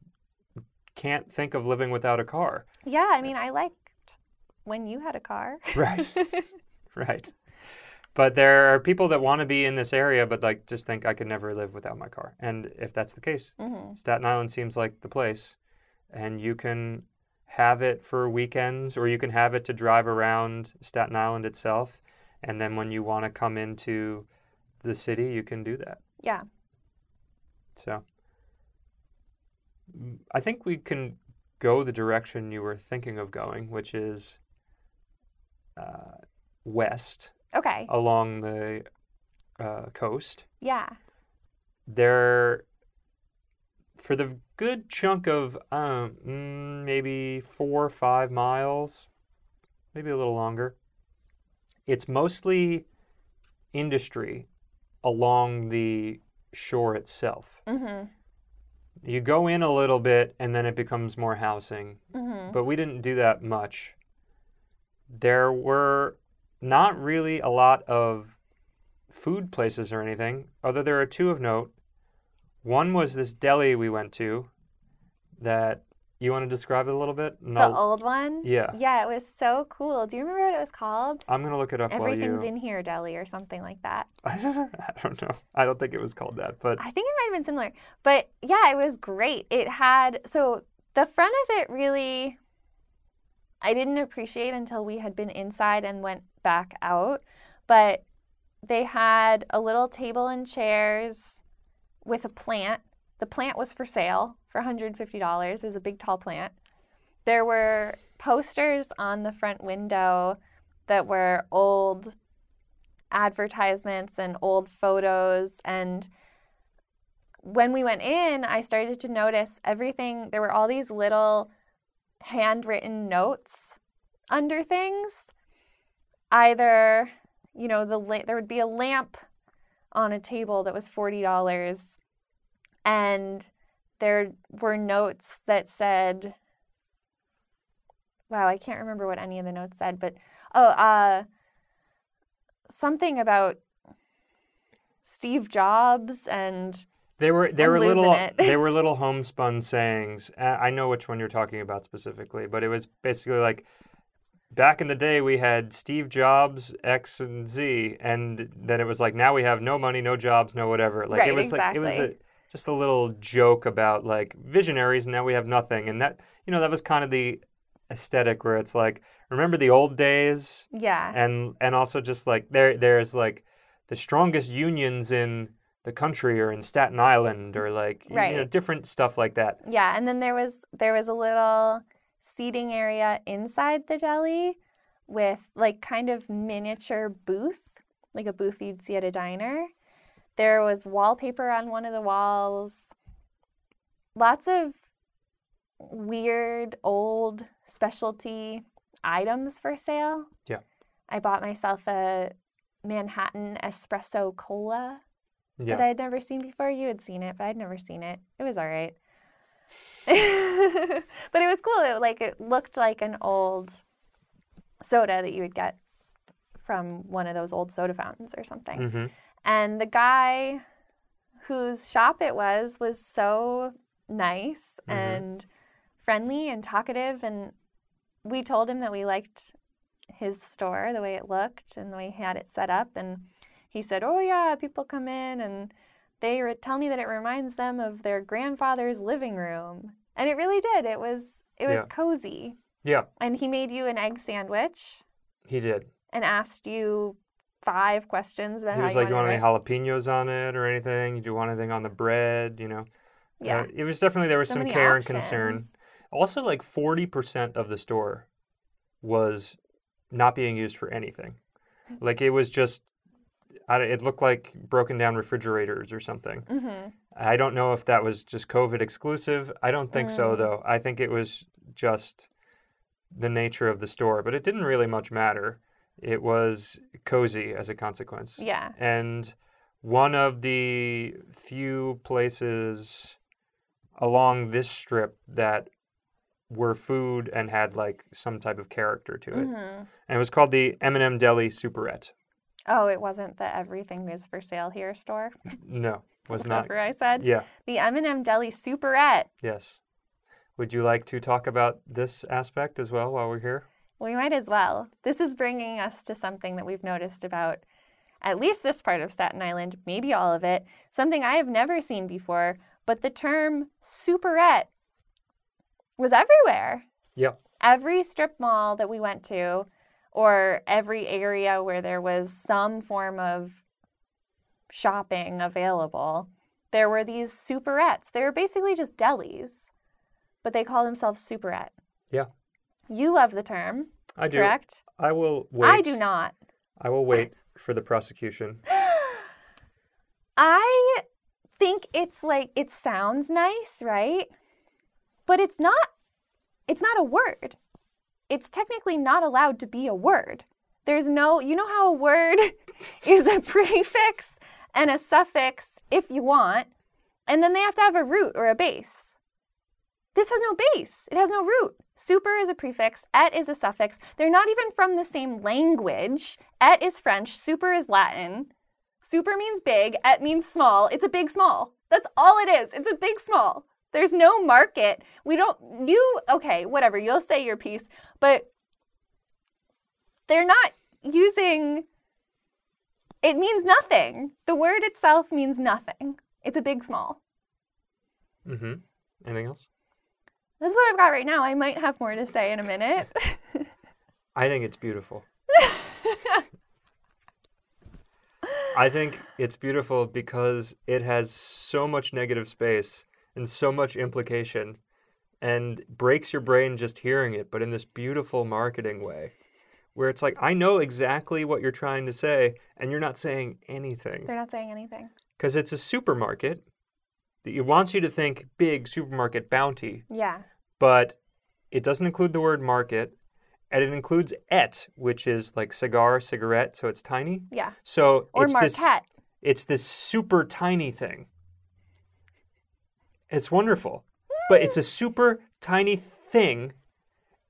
can't think of living without a car. Yeah, I mean, I liked when you had a car. Right. (laughs) right. But there are people that want to be in this area, but like just think I could never live without my car. And if that's the case, hmm Staten Island seems like the place. And you can have it for weekends or you can have it to drive around Staten Island itself. And then when you want to come into the city, you can do that. Yeah. So I think we can go the direction you were thinking of going, which is uh, west Okay. along the uh, coast. Yeah. There, for the good chunk of um, mm, maybe four or five miles, maybe a little longer, it's mostly industry along the shore itself. Mm-hmm. You go in a little bit and then it becomes more housing, mm-hmm. but we didn't do that much. There were not really a lot of food places or anything, although there are two of note. One was this deli we went to that you want to describe it a little bit? The No. old one? Yeah. Yeah, it was so cool. Do you remember what it was called? I'm going to look it up Everything's you. in here, deli, or something like that. (laughs) I don't know. I don't think it was called that, but I think it might have been similar. But yeah, it was great. It had, so the front of it really, I didn't appreciate until we had been inside and went back out. But they had a little table and chairs with a plant. The plant was for sale for $150. It was a big, tall plant. There were posters on the front window that were old advertisements and old photos. And when we went in, I started to notice everything. There were all these little handwritten notes under things. Either, you know, the there would be a lamp on a table that was forty dollars, and there were notes that said, "Wow, I can't remember what any of the notes said, but oh, uh, something about Steve Jobs and." They were they I'm were little they were (laughs) little homespun sayings. I know which one you're talking about specifically, but it was basically like back in the day we had Steve Jobs X and Z, and then it was like now we have no money, no jobs, no whatever. Like it Right, was like it was a, just a little joke about like visionaries, and now we have nothing. And that you know that was kind of the aesthetic where it's like remember the old days, Yeah. and and also just like there there's like the strongest unions in the country or in Staten Island or like you know different stuff like that. Yeah, and then there was there was a little seating area inside the deli with like kind of miniature booth, like a booth you'd see at a diner. There was wallpaper on one of the walls. Lots of weird old specialty items for sale. Yeah. I bought myself a Manhattan espresso cola that I had never seen before. You had seen it, but I'd never seen it. It was all right. (laughs) but it was cool. It, like it looked like an old soda that you would get from one of those old soda fountains or something. hmm And the guy whose shop it was was so nice Mhm. and friendly and talkative and we told him that we liked his store, the way it looked and the way he had it set up and he said, "Oh yeah, people come in and they re- tell me that it reminds them of their grandfather's living room." And it really did. It was it was Yeah. cozy. Yeah, And he made you an egg sandwich he did. and asked you five questions about He was like, "You want any jalapenos on it or anything? Do you want anything on the bread? You know." Yeah. Uh, it was definitely there was So some care and concern. Also, like forty percent of the store was not being used for anything. Like it was just, it looked like broken down refrigerators or something. Mhm. I don't know if that was just COVID exclusive. I don't think so, Mm. though. I think it was just the nature of the store, but it didn't really much matter. It was cozy as a consequence. Yeah. And one of the few places along this strip that were food and had like some type of character to it. Mhm. And it was called the M&M Deli Superette. Oh, it wasn't the everything is for sale here store. No, was not. Whatever I said. Yeah. The M&M Deli Superette. Yes. Would you like to talk about this aspect as well while we're here? We might as well. This is bringing us to something that we've noticed about at least this part of Staten Island, maybe all of it, something I have never seen before, but the term superette was everywhere. Yep. Every strip mall that we went to, or every area where there was some form of shopping available, there were these superettes. They were basically just delis, but they call themselves superette. Yeah. You love the term, I do. correct? I will wait. I do not. I will wait for the prosecution. (gasps) I think it's like it sounds nice, right? But it's not it's not a word. It's technically not allowed to be a word. There's no you know how a word (laughs) is a prefix and a suffix if you want, and then they have to have a root or a base. This has no base. It has no root. Super is a prefix, et is a suffix. They're not even from the same language. Et is French, super is Latin. Super means big, et means small. It's a big small. That's all it is. It's a big small. There's no market. We don't, you, okay, whatever, you'll say your piece, but they're not using, it means nothing. The word itself means nothing. It's a big small. Mm-hmm. Anything else? That's what I've got right now. I might have more to say in a minute. (laughs) I think it's beautiful. (laughs) I think it's beautiful because it has so much negative space and so much implication and breaks your brain just hearing it, but in this beautiful marketing way where it's like, I know exactly what you're trying to say, and you're not saying anything. They're not saying anything. Because it's a supermarket that it wants you to think big supermarket bounty, Yeah. but it doesn't include the word market, and it includes et, which is like cigar, cigarette, so it's tiny. Yeah. So Or it's this it's this super tiny thing. It's wonderful. But it's a super tiny thing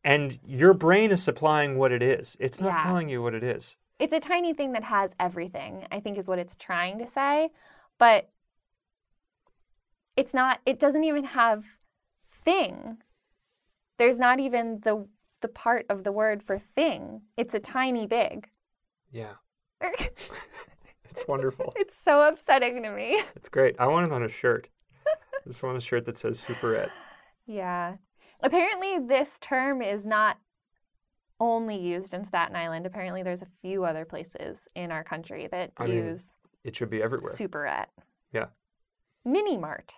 and your brain is supplying what it is. It's not Yeah. telling you what it is. It's a tiny thing that has everything, I think is what it's trying to say. But it's not, it doesn't even have thing. There's not even the the part of the word for thing. It's a tiny big. Yeah. (laughs) it's wonderful. It's so upsetting to me. It's great. I want it on a shirt. I just want a shirt that says superette. (sighs) Yeah. Apparently, this term is not only used in Staten Island. Apparently, there's a few other places in our country that I mean, use It should be everywhere. superette. Yeah. Mini mart.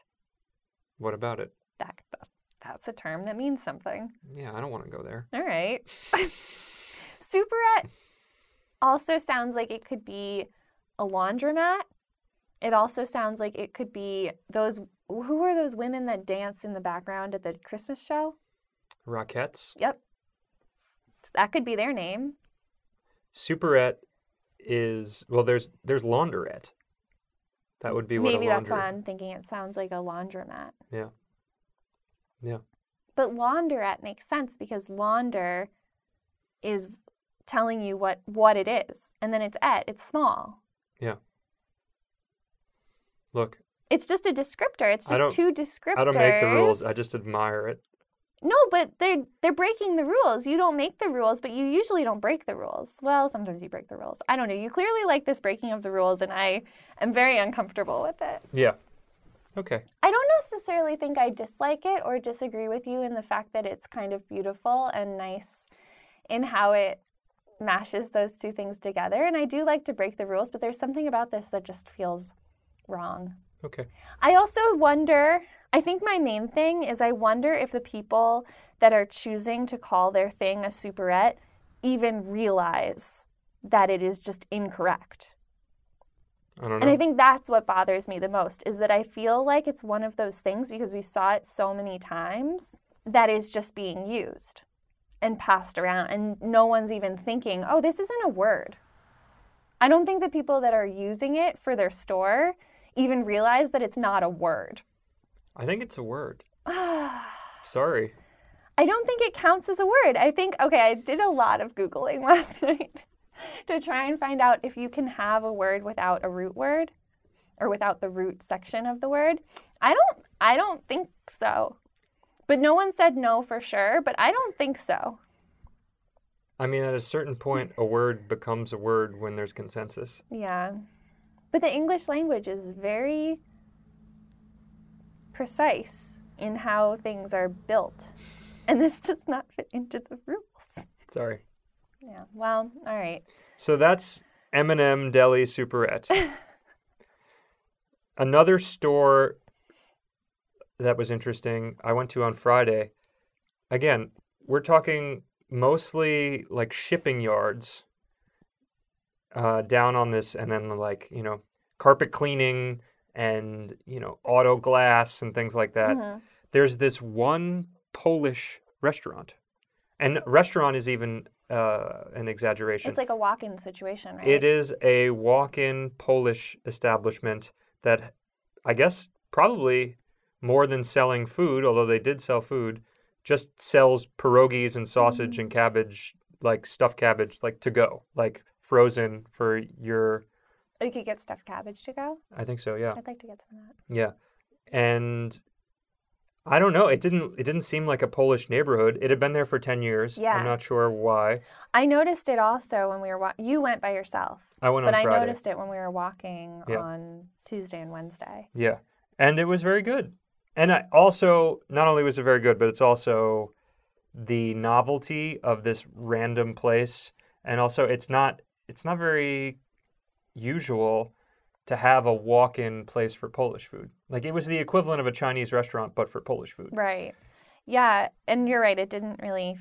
What about it? That, that- that's a term that means something. Yeah, I don't want to go there. All right. (laughs) superette also sounds like it could be a laundromat. It also sounds like it could be those. Who are those women that dance in the background at the Christmas show? Rockettes. Yep. That could be their name. Superette is well. There's there's laundrette. That would be what Maybe that's why I'm thinking it sounds like a laundromat. Yeah. Yeah. But launderette makes sense because launder is telling you what what it is, and then it's et, it's small. Yeah. Look, It's just a descriptor. It's just two descriptors. I don't make the rules. I just admire it. No, but they're they're breaking the rules. You don't make the rules, but you usually don't break the rules. Well, sometimes you break the rules. I don't know. You clearly like this breaking of the rules, and I am very uncomfortable with it. Yeah. Okay. I don't necessarily think I dislike it or disagree with you in the fact that it's kind of beautiful and nice in how it mashes those two things together. And I do like to break the rules, but there's something about this that just feels wrong. Okay. I also wonder, I think my main thing is I wonder if the people that are choosing to call their thing a superette even realize that it is just incorrect. I don't know. And I think that's what bothers me the most is that I feel like it's one of those things because we saw it so many times that is just being used and passed around and no one's even thinking, "Oh, this isn't a word." I don't think the people that are using it for their store even realize that it's not a word. I think it's a word. (sighs) Sorry. I don't think it counts as a word. I think okay, I did a lot of googling (laughs) last night. to try and find out if you can have a word without a root word or without the root section of the word. I don't I don't think so. But no one said no for sure, but I don't think so. I mean, at a certain point, a word becomes a word when there's consensus. Yeah. But the English language is very precise in how things are built. And this does not fit into the rules. Sorry. Yeah. Well, all right. So that's M&M Deli Superette. (laughs) Another store that was interesting I went to on Friday. Again, we're talking mostly like shipping yards uh, down on this, and then like you know carpet cleaning and you know auto glass and things like that. Mhm. There's this one Polish restaurant, and restaurant is even uh, an exaggeration. It's like a walk-in situation, right? It is a walk-in Polish establishment that I guess probably more than selling food, although they did sell food, just sells pierogies and sausage and cabbage, like stuffed cabbage, like to go, like frozen for your. You could get stuffed cabbage to go. I think so. Yeah, I'd like to get some of that. yeah, and I don't know. It didn't. It didn't seem like a Polish neighborhood. It had been there for ten years. Yeah. I'm not sure why. I noticed it also when we were wa- you went by yourself, I went but on I noticed it when we were walking Yeah. on Tuesday and Wednesday. Yeah. And it was very good. And I also, not only was it very good, but it's also the novelty of this random place. And also, it's not, it's not very usual to have a walk-in place for Polish food. Like it was the equivalent of a Chinese restaurant, but for Polish food. Right. Yeah, and you're right. It didn't really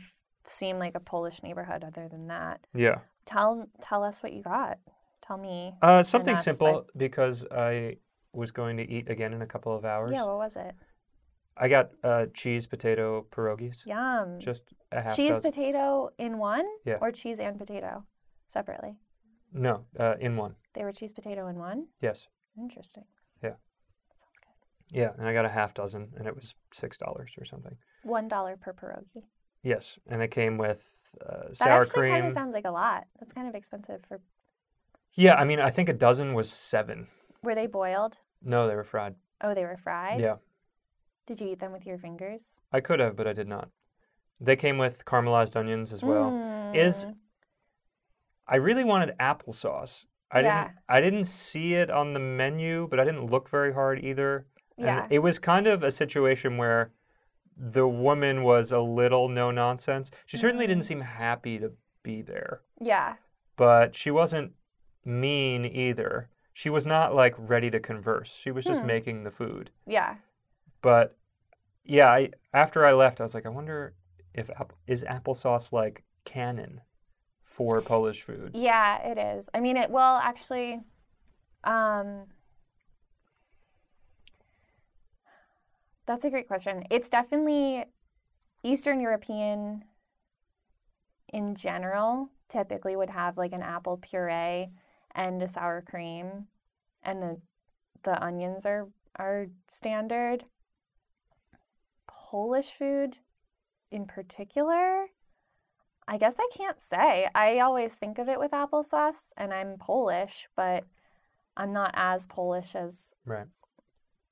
seem like a Polish neighborhood other than that. Yeah. Tell tell us what you got. Tell me. Uh, something simple because I was going to eat again in a couple of hours. Yeah, what was it? I got uh, cheese potato pierogies. Yum. Just a half cheese dozen. potato in one? Yeah. Or cheese and potato separately? No, uh, in one. They were cheese potato in one? Yes. Interesting. Yeah. That sounds good. Yeah, and I got a half dozen, and it was six dollars or something. One dollar per pierogi. Yes, and it came with uh, That sour actually kind of sounds like a lot. That's kind of expensive for. Yeah, I mean, I think a dozen was seven. Were they boiled? No, they were fried. Oh, they were fried. Yeah, Did you eat them with your fingers? I could have, but I did not. They came with caramelized onions as well. Is Mm. I really wanted applesauce. I Yeah. didn't. I didn't see it on the menu, but I didn't look very hard either. Yeah. And it was kind of a situation where the woman was a little no nonsense. She certainly didn't Mm. seem happy to be there. Yeah. but she wasn't mean either. She was not like ready to converse. She was just Hmm. making the food. Yeah. But yeah, I after I left, I was like, I wonder if app- is applesauce like canon for Polish food. Yeah, it is. I mean, it well actually. Um, that's a great question. It's definitely Eastern European in general typically would have like an apple puree and a sour cream, and the the onions are are standard. Polish food in particular, I guess I can't say. I always think of it with applesauce, and I'm Polish, but I'm not as Polish as Right.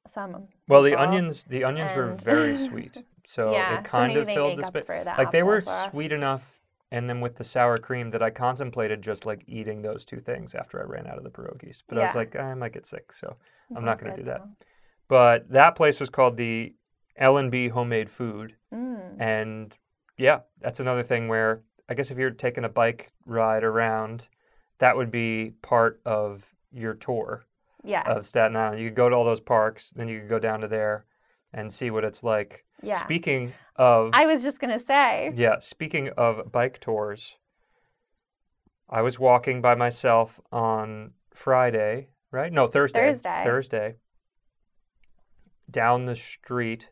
some. Well, the onions the onions were very (laughs) sweet. So yeah, it kind maybe of filled the space. Like they were sweet enough and then with the sour cream that I contemplated just like eating those two things after I ran out of the pierogies. But I was like, I might get sick, so That I'm not gonna do that. but that place was called the L&B Homemade Food. Mm. And yeah, that's another thing where I guess if you're taking a bike ride around, that would be part of your tour Yeah, of Staten Island. You could go to all those parks, then you could go down to there and see what it's like. yeah. Speaking of I was just gonna say. yeah, speaking of bike tours, I was walking by myself on Friday, right? No, Thursday. Thursday. Thursday. Down the street,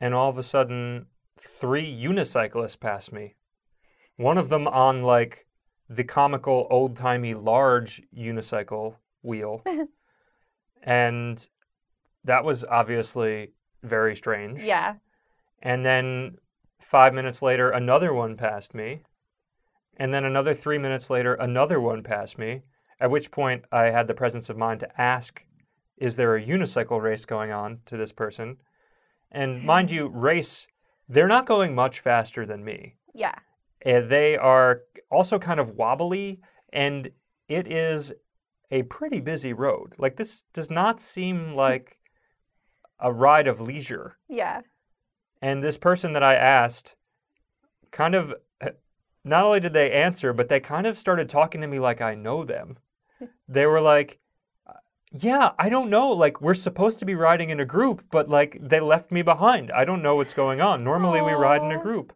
and all of a sudden, three unicyclists passed me. One of them on like the comical old timey large unicycle wheel. (laughs) and that was obviously very strange. Yeah. And then five minutes later, another one passed me. And then another three minutes later, another one passed me, at which point I had the presence of mind to ask, Is there a unicycle race going on to this person? And mind you, race, they're not going much faster than me. Yeah. And they are also kind of wobbly, and it is a pretty busy road. Like, this does not seem hmm. like a ride of leisure. Yeah. And this person that I asked kind of eh, not only did they answer, but they kind of started talking to me like I know them. (laughs) they were like, yeah, I don't know. Like, we're supposed to be riding in a group, but like, they left me behind. I don't know what's going on. Normally, we ride in a group.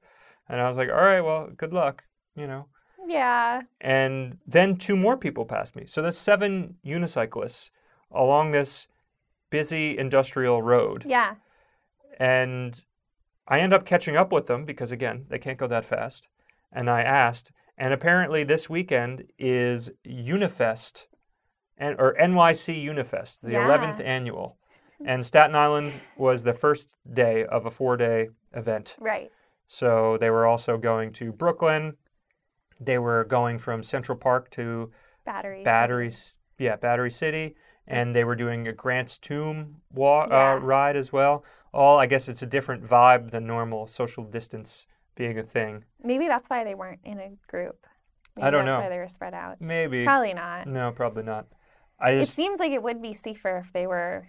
And I was like, all right, well, good luck, you know. Yeah. And then two more people passed me. So there's seven unicyclists along this busy industrial road. Yeah. And I end up catching up with them because, again, they can't go that fast. And I asked, and apparently this weekend is Unifest, or NYC Unifest, the Yeah. 11th annual. And Staten Island was the first day of a four day event. Right. So they were also going to Brooklyn. They were going from Central Park to Batteries. Batteries, yeah, Battery City, and they were doing a Grant's Tomb wa- Yeah. uh, ride as well. All I guess it's a different vibe than normal social distance being a thing. Maybe that's why they weren't in a group. Maybe I don't that's know. why they were spread out. Maybe Probably not. no, probably not. I It seems like it would be safer if they were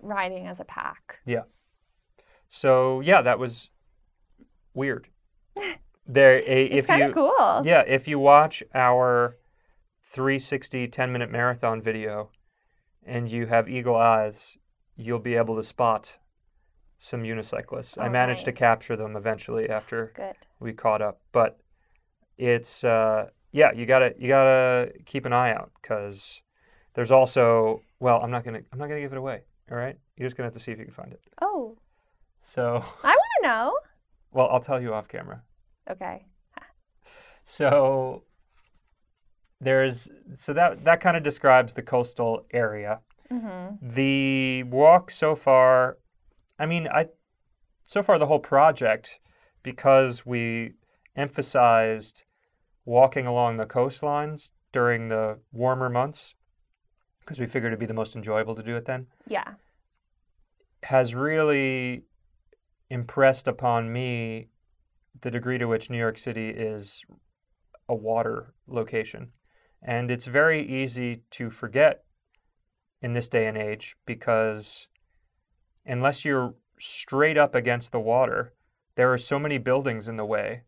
riding as a pack. Yeah. So yeah, that was weird. (laughs) There, a, It's if kind you of cool. yeah, if you watch our 360 10 minute marathon video, and you have eagle eyes, you'll be able to spot some unicyclists. I Oh, managed to capture them eventually after Good. we caught up, but it's uh, yeah, you gotta you gotta keep an eye out because there's also well, I'm not gonna I'm not gonna give it away. All right, you're just gonna have to see if you can find it. Oh, So, (laughs) I want to know. well, I'll tell you off camera. Okay. So there's so that that kind of describes the coastal area. Mm-hmm. The walk so far, I mean, I so far the whole project because we emphasized walking along the coastlines during the warmer months because we figured it'd be the most enjoyable to do it then Yeah. has really impressed upon me the degree to which New York City is a water location. And it's very easy to forget in this day and age because unless you're straight up against the water, there are so many buildings in the way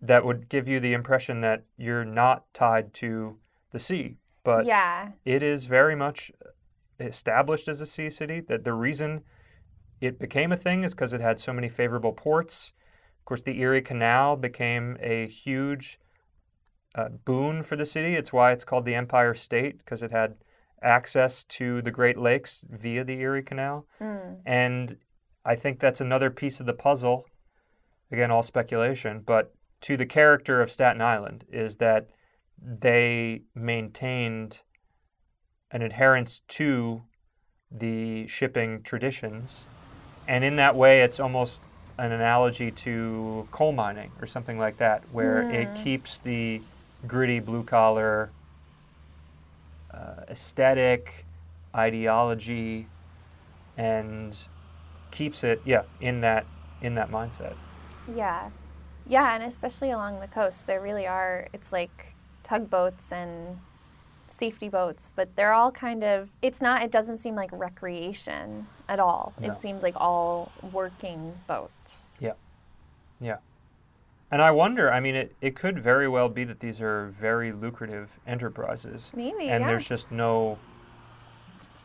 that would give you the impression that you're not tied to the sea. But yeah. it is very much established as a sea city. That the reason it became a thing is because it had so many favorable ports. Of course, the Erie Canal became a huge uh, boon for the city. It's why it's called the Empire State because it had access to the Great Lakes via the Erie Canal. Mm. And I think that's another piece of the puzzle. Again, all speculation, but to the character of Staten Island is that they maintained an adherence to the shipping traditions. And in that way, it's almost an analogy to coal mining or something like that, where it Mm. keeps the gritty blue collar uh, aesthetic, ideology, and keeps it, yeah, in that in that mindset. Yeah. Yeah, and especially along the coast, there really are, it's like tugboats and safety boats, but they're all kind of, it's not, it doesn't seem like recreation at all. No. It seems like all working boats. Yeah. Yeah. And I wonder, I mean, it, it could very well be that these are very lucrative enterprises. Maybe, and yeah. there's just no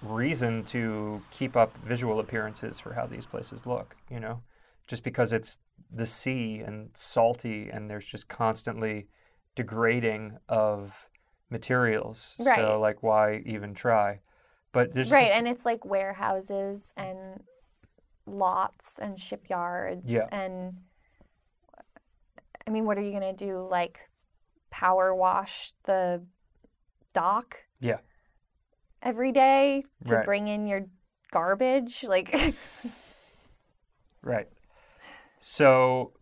reason to keep up visual appearances for how these places look, you know? Just because it's the sea and salty and there's just constantly degrading of materials. Right. So, like, why even try? But there's right, just- and it's like warehouses and lots and shipyards Yeah. and I mean, what are you going to do like power wash the dock? Yeah. Every day to Right. bring in your garbage? Like (laughs) Right. So,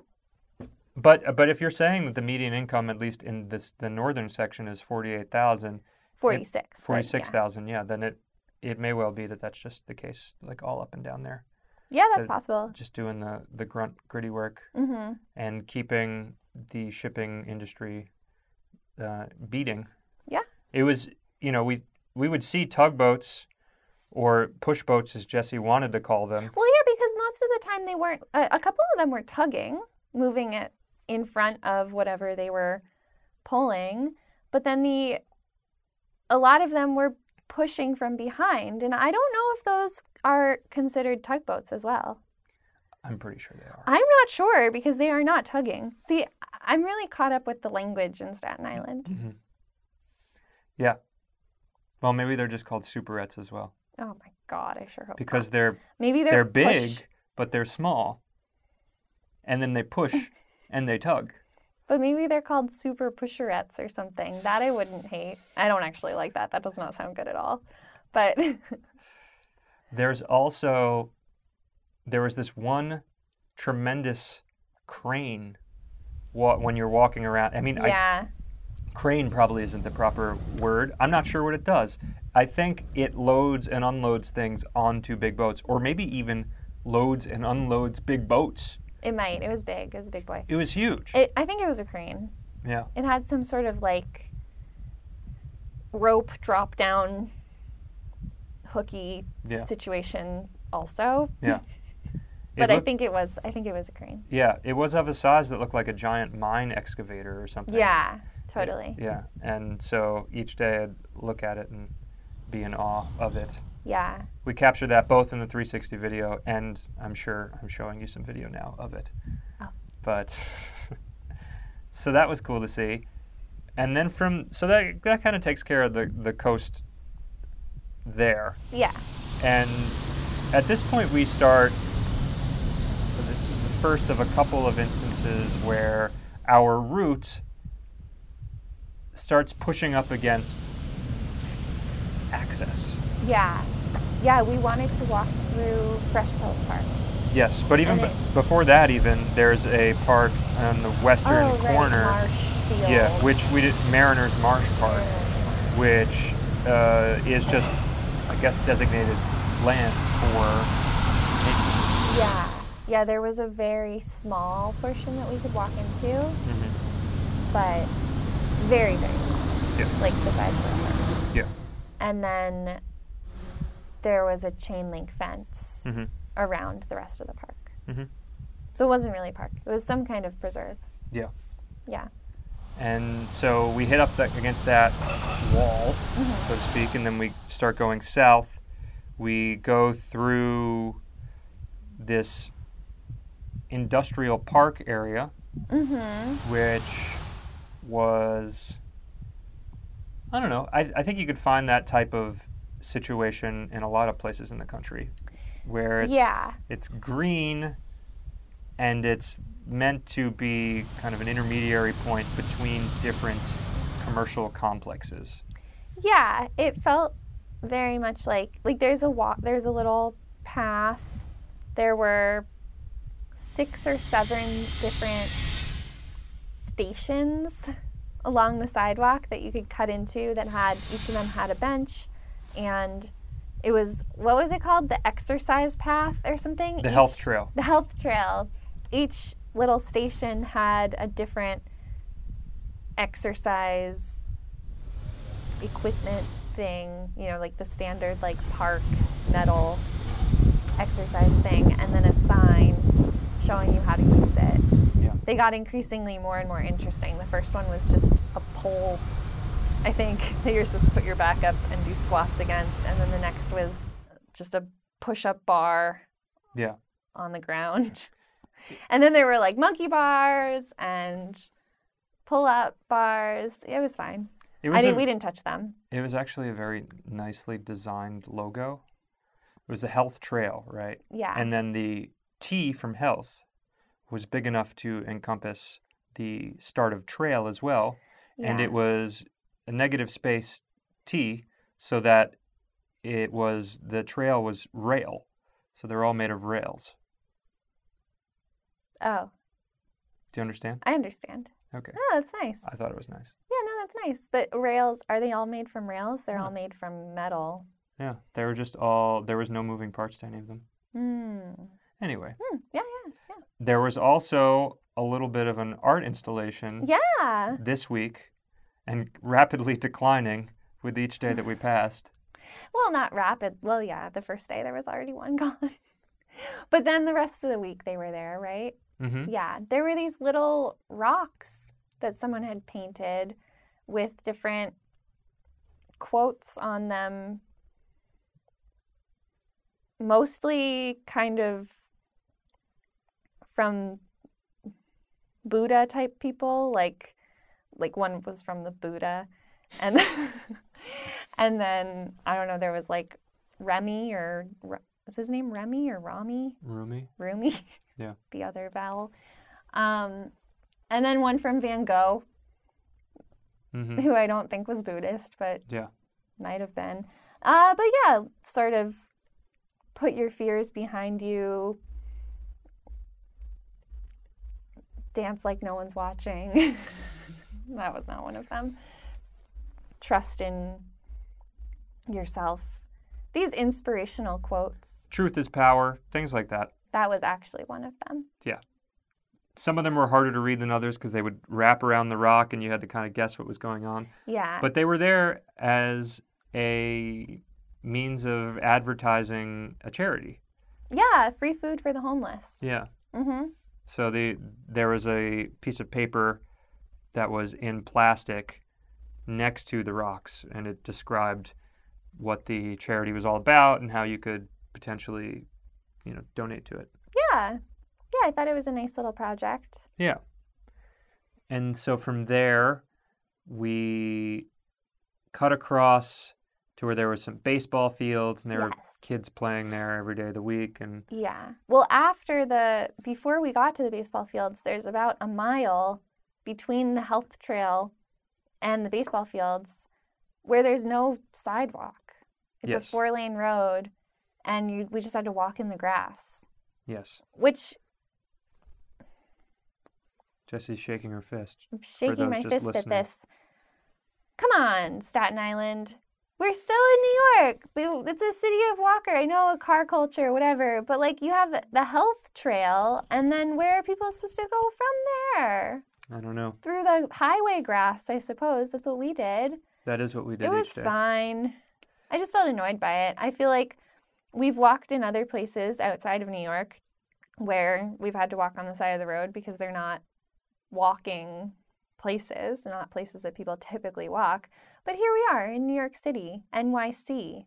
But but if you're saying that the median income, at least in this the northern section, is forty eight thousand, 46. but yeah. forty six thousand, yeah, then it it may well be that that's just the case, like all up and down there, Yeah, that's the- possible. just doing the the grunt gritty work hmm and keeping the shipping industry uh, beating. Yeah. It was, you know, we we would see tugboats or push boats, as Jesse wanted to call them. Well, yeah, because most of the time they weren't, a, a couple of them were tugging, moving it in front of whatever they were pulling. But then the, a lot of them were pushing from behind. And I don't know if those are considered tugboats as well. I'm pretty sure they are. I'm not sure because they are not tugging. See, I'm really caught up with the language in Staten Island. hmm Yeah. Well, maybe they're just called superettes as well Oh my God, I sure hope so. because not. they're maybe they're, they're, big, push- but they're small, and then they push (laughs) and they tug. but maybe they're called super pusherettes or something. That I wouldn't hate. I don't actually like that. That does not sound good at all. But (laughs) There's also there was this one tremendous crane when you're walking around. I mean, I, yeah, crane probably isn't the proper word. I'm not sure what it does. I think it loads and unloads things onto big boats, or maybe even loads and unloads big boats. It might. It was big. It was a big boy. It was huge. It, I think it was a crane. yeah. It had some sort of like rope drop down hooky Yeah. situation also. Yeah. (laughs) It But I think it was I think it was a crane. yeah, it was of a size that looked like a giant mine excavator or something. Yeah, totally. Yeah, and so each day I'd look at it and be in awe of it. Yeah. We captured that both in the 360 video, and I'm sure I'm showing you some video now of it. Oh. But (laughs) so that was cool to see, and then from so that that kind of takes care of the the coast there, Yeah. and at this point we start. It's the first of a couple of instances where our route starts pushing up against access. Yeah. Yeah, we wanted to walk through Fresh Kills Park. Yes, but even b- before that, even there's a park on the western oh, right, corner. Marshfield. Yeah, which we did Mariners Marsh Park, which uh, is just, I guess, designated land for. Yeah. Yeah, there was a very small portion that we could walk into, mm-hmm. but very, very small. Yeah. Like the size of a park. Yeah. And then there was a chain link fence hmm around the rest of the park. Mhm. So it wasn't really a park. It was some kind of preserve. Yeah. Yeah. And so we hit up that, against that wall, Mm-hmm. so to speak, and then we start going south. We go through this industrial park area, Mm-hmm. which was I don't know. I, I think you could find that type of situation in a lot of places in the country where it's Yeah. it's green and it's meant to be kind of an intermediary point between different commercial complexes. Yeah, it felt very much like like there's a walk there's a little path. There were six or seven different stations along the sidewalk that you could cut into that had each of them had a bench and it was what was it called? The exercise path or something? The health trail. the health trail. Each little station had a different exercise equipment thing, you know, like the standard like park metal exercise thing, and then a sign showing you how to use it. Yeah. They got increasingly more and more interesting. The first one was just a pole, I think, (laughs) that you're supposed to put your back up and do squats against, and then the next was just a push up bar Yeah. on the ground. (laughs) And then there were like monkey bars and pull up bars. It was fine. It I was didn't, a- we didn't touch them. It was actually a very nicely designed logo. It was the health trail, right? Yeah. And then the T from health was big enough to encompass the start of trail as well. And it was a negative space T so that it was the trail was rail. So they're all made of rails. Oh. Do you understand? I understand. Okay. Oh, that's nice. I thought it was nice. Yeah, no, that's nice. But rails, are they all made from rails? They're Yeah. all made from metal. Yeah, they were just all, there was no moving parts to any of them. Hmm. Anyway, Hmm. Yeah, yeah, yeah. there was also a little bit of an art installation Yeah. this week and rapidly declining with each day that we (laughs) passed. Well, not rapid. Well, yeah, the first day there was already one (laughs) gone. but then the rest of the week they were there, right? Mm-hmm. Yeah. There were these little rocks that someone had painted with different quotes on them. Mostly kind of from Buddha type people, like like one was from the Buddha and (laughs) and then I don't know there was like Remy or is his name Remy or Rami Roomy. Rumi (laughs) Yeah. the other vowel um and then one from Van Gogh Mm-hmm. who I don't think was Buddhist but Yeah. might have been uh but yeah sort of put your fears behind you dance like no one's watching (laughs) that was not one of them trust in yourself these inspirational quotes Truth is power, things like that. that was actually one of them Yeah. Some of them were harder to read than others because they would wrap around the rock and you had to kind of guess what was going on. yeah But they were there as a means of advertising a charity. yeah free food for the homeless Yeah. mm-hmm So the there was a piece of paper that was in plastic next to the rocks, and it described what the charity was all about and how you could potentially, you know, donate to it. yeah yeah i thought it was a nice little project Yeah. And so from there, we cut across to where there were some baseball fields, and there were kids playing there every day of the week, and Yeah. Well, after the before we got to the baseball fields, there's about a mile between the health trail and the baseball fields where there's no sidewalk. It's Yes. a four-lane road and you we just had to walk in the grass, yes, which Jesse's shaking her fist. I'm shaking my fist listening. at this. Come on, Staten Island. We're still in New York. It's a city of Walker. I know a car culture, whatever, but like you have the health trail, and then where are people supposed to go from there? I don't know. Through the highway grass, I suppose. That's what we did. That is what we did it was day. fine. I just felt annoyed by it. I feel like we've walked in other places outside of New York where we've had to walk on the side of the road because they're not walking places, not places that people typically walk. But here we are in New York City, NYC.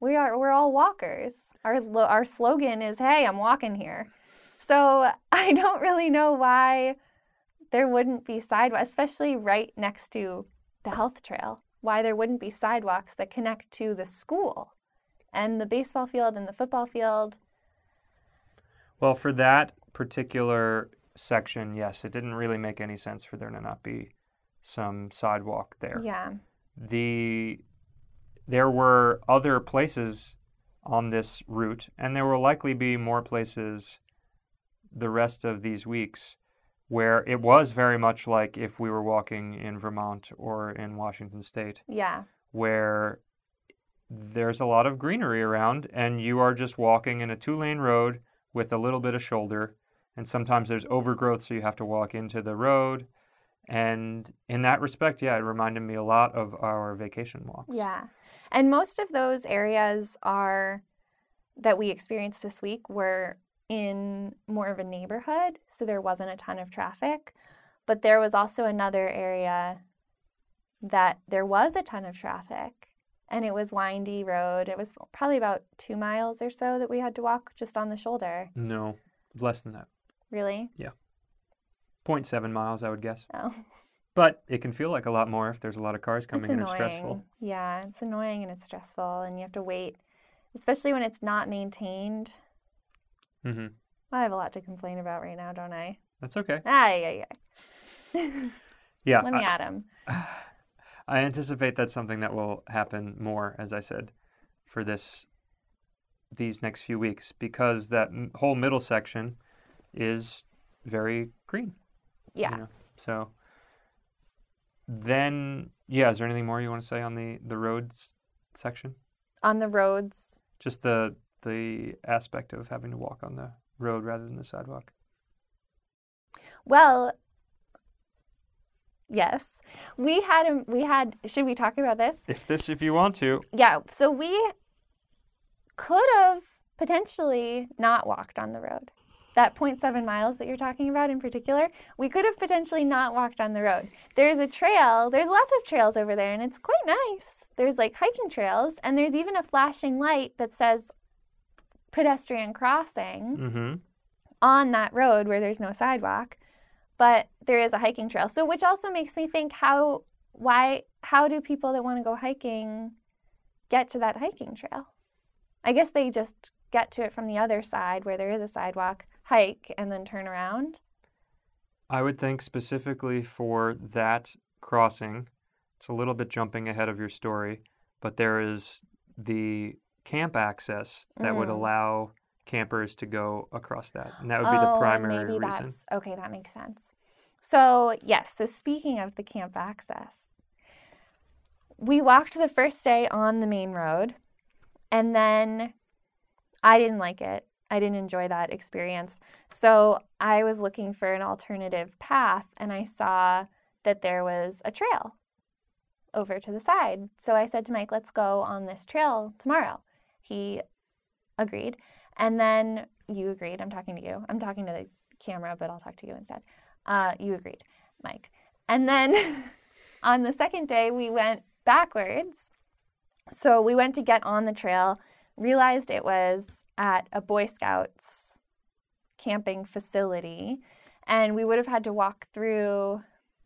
We are we're all walkers. Our our slogan is "Hey, I'm walking here." So (laughs) I don't really know why there wouldn't be sidewalks, especially right next to the health trail. Why there wouldn't be sidewalks that connect to the school and the baseball field and the football field. Well, for that particular section, yes, it didn't really make any sense for there to not be some sidewalk there. Yeah. The there were other places on this route, and there will likely be more places the rest of these weeks where it was very much like if we were walking in Vermont or in Washington State, Yeah. where there's a lot of greenery around and you are just walking in a two lane road with a little bit of shoulder. And sometimes there's overgrowth, so you have to walk into the road. And in that respect, yeah, it reminded me a lot of our vacation walks. Yeah. And most of those areas are that we experienced this week were in more of a neighborhood, so there wasn't a ton of traffic. But there was also another area that there was a ton of traffic, and it was windy road. It was probably about two miles or so that we had to walk just on the shoulder. No, less than that. Really? Yeah. 0.7 miles, I would guess. Oh, But it can feel like a lot more if there's a lot of cars coming annoying. It's stressful. Yeah, it's annoying and it's stressful, and you have to wait, especially when it's not maintained. Hmm I have a lot to complain about right now, don't I? That's okay. Ay, ay, ay. (laughs) Yeah, Let me I, at him. (sighs) I anticipate that's something that will happen more, as I said, for this these next few weeks because that m- whole middle section is very green. Yeah. know, so then, yeah, is there anything more you want to say on the the roads section? On the roads, Just the the aspect of having to walk on the road rather than the sidewalk. well, yes, we had we had. Should we talk about this? If this, if you want to, Yeah. So we could have potentially not walked on the road. That 0.7 miles that you're talking about in particular, we could have potentially not walked on the road. There's a trail, there's lots of trails over there, and it's quite nice. There's like hiking trails, and there's even a flashing light that says pedestrian crossing mm-hmm. on that road where there's no sidewalk, but there is a hiking trail. So, which also makes me think how, why, how do people that want to go hiking get to that hiking trail? I guess they just get to it from the other side where there is a sidewalk, hike, and then turn around. I would think specifically for that crossing, it's a little bit jumping ahead of your story, but there is the camp access that would Mm. allow campers to go across that. And that would be the Oh, primary maybe reason. that's okay. That makes sense. So yes. So speaking of the camp access, we walked the first day on the main road, and then I didn't like it. I didn't enjoy that experience. So I was looking for an alternative path, and I saw that there was a trail over to the side. So I said to Mike, "Let's go on this trail tomorrow." He agreed. And then you agreed. I'm talking to you. I'm talking to the camera, but I'll talk to you instead. Uh, you agreed, Mike. And then (laughs) on the second day, we went backwards. So we went to get on the trail, realized it was at a Boy Scouts camping facility, and we would have had to walk through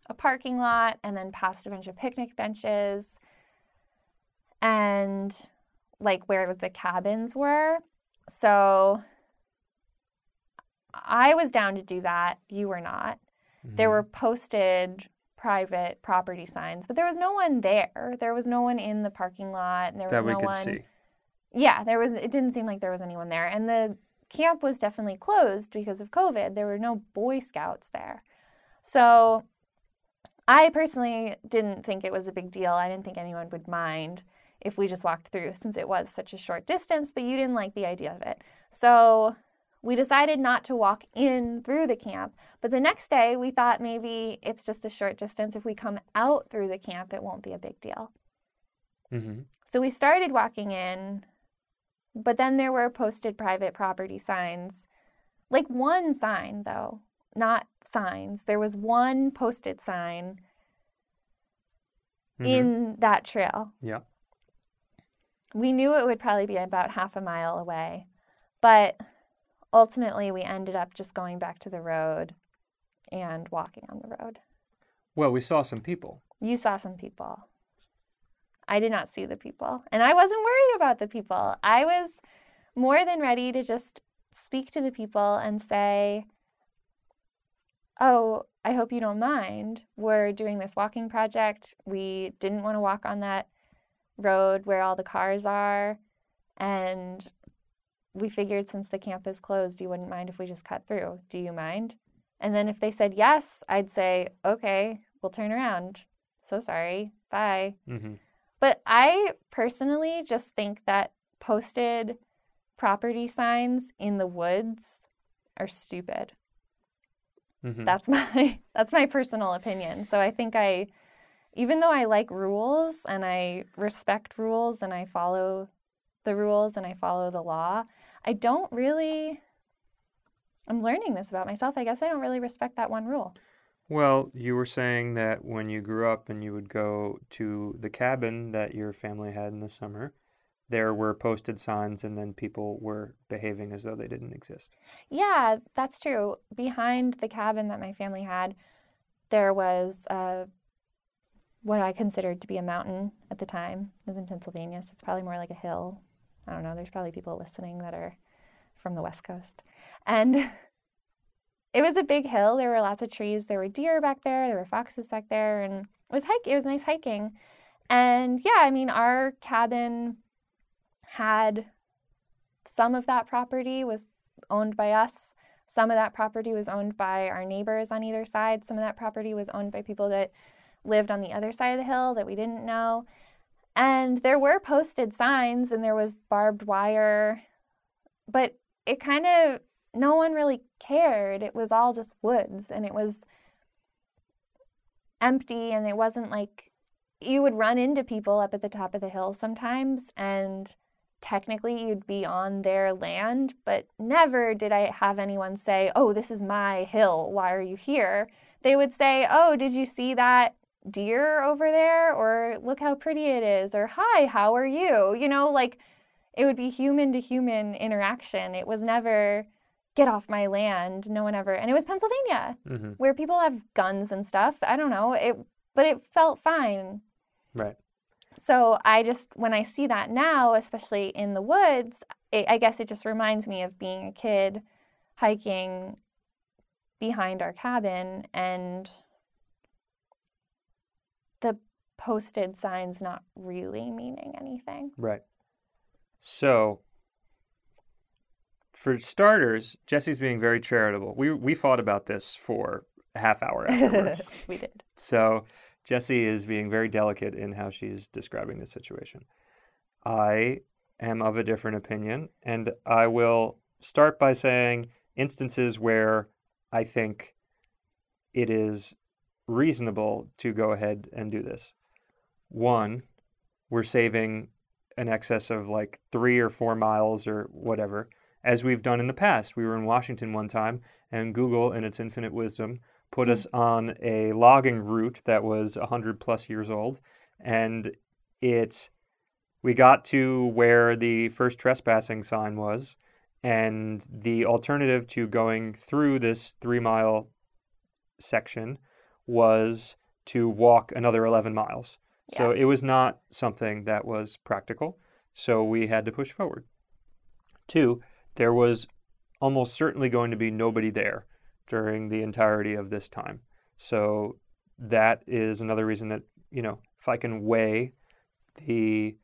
a parking lot and then past a bunch of picnic benches and like where the cabins were. So I was down to do that. You were not. There Mhm. were posted private property signs, but there was no one there. There was no one in the parking lot, and there was that we no could one. see. Yeah, there was. It didn't seem like there was anyone there, and the camp was definitely closed because of COVID. There were no Boy Scouts there, so I personally didn't think it was a big deal. I didn't think anyone would mind if we just walked through, since it was such a short distance. But you didn't like the idea of it, so we decided not to walk in through the camp. But the next day, we thought maybe it's just a short distance. If we come out through the camp, it won't be a big deal. hmm So we started walking in, but then there were posted private property signs. Like one sign, though, not signs. There was one posted sign Mhm. in that trail. Yeah. We knew it would probably be about half a mile away, but ultimately we ended up just going back to the road and walking on the road. Well, we saw some people. You saw some people. I did not see the people. And I wasn't worried about the people. I was more than ready to just speak to the people and say, Oh, I hope you don't mind. We're doing this walking project. We didn't want to walk on that road where all the cars are. And we figured since the camp is closed, you wouldn't mind if we just cut through. Do you mind? And then if they said yes, I'd say, Okay, we'll turn around. So sorry. Bye. hmm But I personally just think that posted property signs in the woods are stupid. hmm That's (laughs) my that's my personal opinion. So I think I even though I like rules and I respect rules and I follow the rules and I follow the law, I don't really I'm learning this about myself. I guess I don't really respect that one rule. Well, you were saying that when you grew up and you would go to the cabin that your family had in the summer, there were posted signs and then people were behaving as though they didn't exist. Yeah, that's true. Behind the cabin that my family had, there was uh, what I considered to be a mountain at the time. Was in Pennsylvania, so it's probably more like a hill. I don't know. There's probably people listening that are from the West Coast. And (laughs) it was a big hill. There were lots of trees. There were deer back there. There were foxes back there. And it was hike. It was nice hiking. And yeah, I mean, our cabin had some of that property was owned by us Some of that property was owned by our neighbors on either side. Some of that property was owned by people that lived on the other side of the hill that we didn't know. And there were posted signs and there was barbed wire, but it kind of, no one really cared. It was all just woods and it was empty and it wasn't like you would run into people up at the top of the hill sometimes and technically you'd be on their land, but never did I have anyone say, Oh, this is my hill. Why are you here? They would say, Oh, did you see that deer over there? Or look how pretty it is. Or hi, how are you? You know, like it would be human to human interaction. It was never get off my land. No one ever, and it was Pennsylvania hmm where people have guns and stuff. I don't know. It, but it felt fine. Right. So I just, when I see that now, especially in the woods, it, I guess it just reminds me of being a kid hiking behind our cabin and posted signs not really meaning anything. Right. So, for starters, Jesse's being very charitable. We we fought about this for a half hour (laughs) afterwards. we did. so, Jesse is being very delicate in how she's describing the situation. I am of a different opinion, and I will start by saying instances where I think it is reasonable to go ahead and do this. One, we're saving an excess of like three or four miles or whatever, as we've done in the past. We were in Washington one time, and Google, in its infinite wisdom, put hmm. us on a logging route that was 100 plus years old. And it, we got to where the first trespassing sign was, and the alternative to going through this three mile section was to walk another 11 miles. So it was not something that was practical. So we had to push forward. Two, there was almost certainly going to be nobody there during the entirety of this time. So that is another reason that, you know, if I can weigh the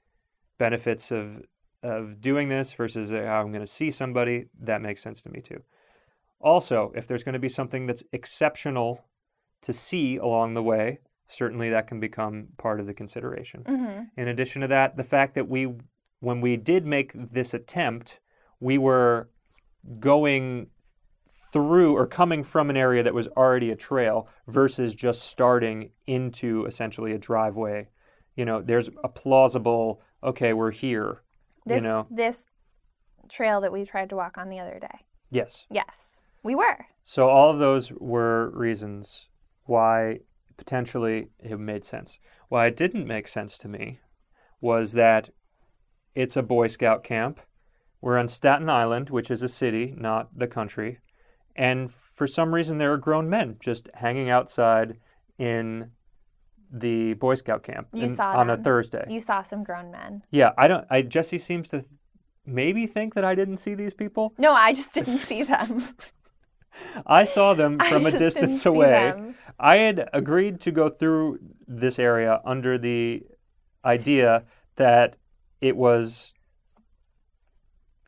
benefits of of doing this versus uh, how I'm going to see somebody, that makes sense to me too. Also, if there's going to be something that's exceptional to see along the way, certainly that can become part of the consideration. hmm In addition to that, the fact that we, when we did make this attempt, we were going through or coming from an area that was already a trail versus just starting into essentially a driveway. You know, there's a plausible, okay, we're here. This, you know, this trail that we tried to walk on the other day. yes. Yes, we were. So all of those were reasons why potentially it made sense. Why it didn't make sense to me was that it's a Boy Scout camp. We're on Staten Island, which is a city, not the country. And for some reason, there are grown men just hanging outside in the Boy Scout camp You in- saw on a. Thursday. You saw some grown men. yeah, I don't. I Jesse seems to maybe think that I didn't see these people. No, I just didn't (laughs) see them. I saw them (laughs) from a distance away. I had agreed to go through this area under the idea that it was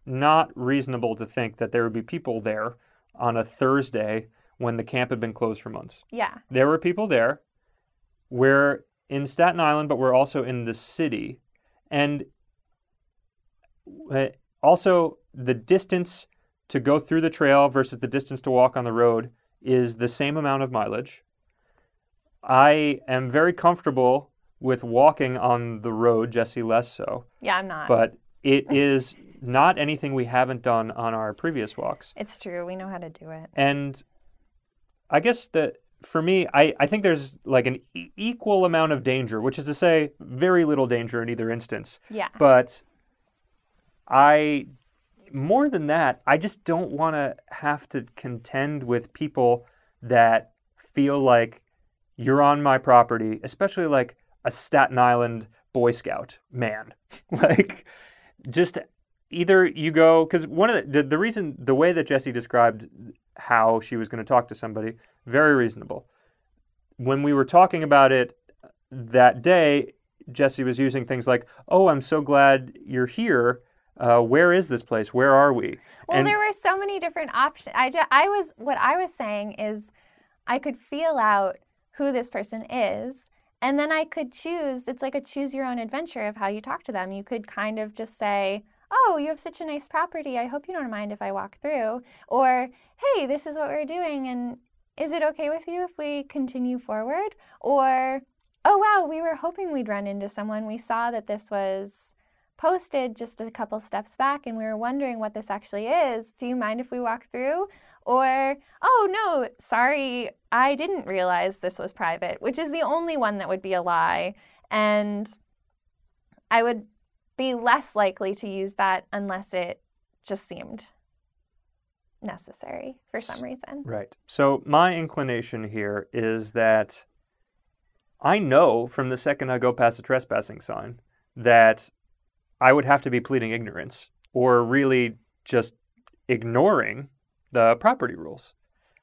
not reasonable to think that there would be people there on a Thursday when the camp had been closed for months. Yeah. There were people there. We're in Staten Island, but we're also in the city. And uh, also, the distance to go through the trail versus the distance to walk on the road is the same amount of mileage. I am very comfortable with walking on the road, Jesse less so, Yeah, I'm not. but it (laughs) is not anything we haven't done on our previous walks. it's true. We know how to do it. And I guess that for me, I, I think there's like an e- equal amount of danger, which is to say, very little danger in either instance. Yeah. But I, more than that, I just don't want to have to contend with people that feel like you're on my property, especially like a Staten Island Boy Scout man. (laughs) like, just either you go, because one of the, the, the reason, the way that Jesse described how she was going to talk to somebody, very reasonable. When we were talking about it uh, that day, Jesse was using things like, "Oh, I'm so glad you're here. Uh, where is this place? Where are we? Well, And- there were so many different options. I, ju- I was what I was saying is, I could feel out who this person is, and then I could choose. It's like a choose your own adventure of how you talk to them. You could kind of just say, "Oh, you have such a nice property. I hope you don't mind if I walk through," or "Hey, this is what we're doing, and is it okay with you if we continue forward?" Or, "Oh, wow, we were hoping we'd run into someone. We saw that this was." Posted just a couple steps back and we were wondering what this actually is. Do you mind if we walk through? Or, oh no, sorry, I didn't realize this was private, which is the only one that would be a lie. And I would be less likely to use that unless it just seemed necessary for some reason. Right. So my inclination here is that I know from the second I go past a trespassing sign that I would have to be pleading ignorance or really just ignoring the property rules.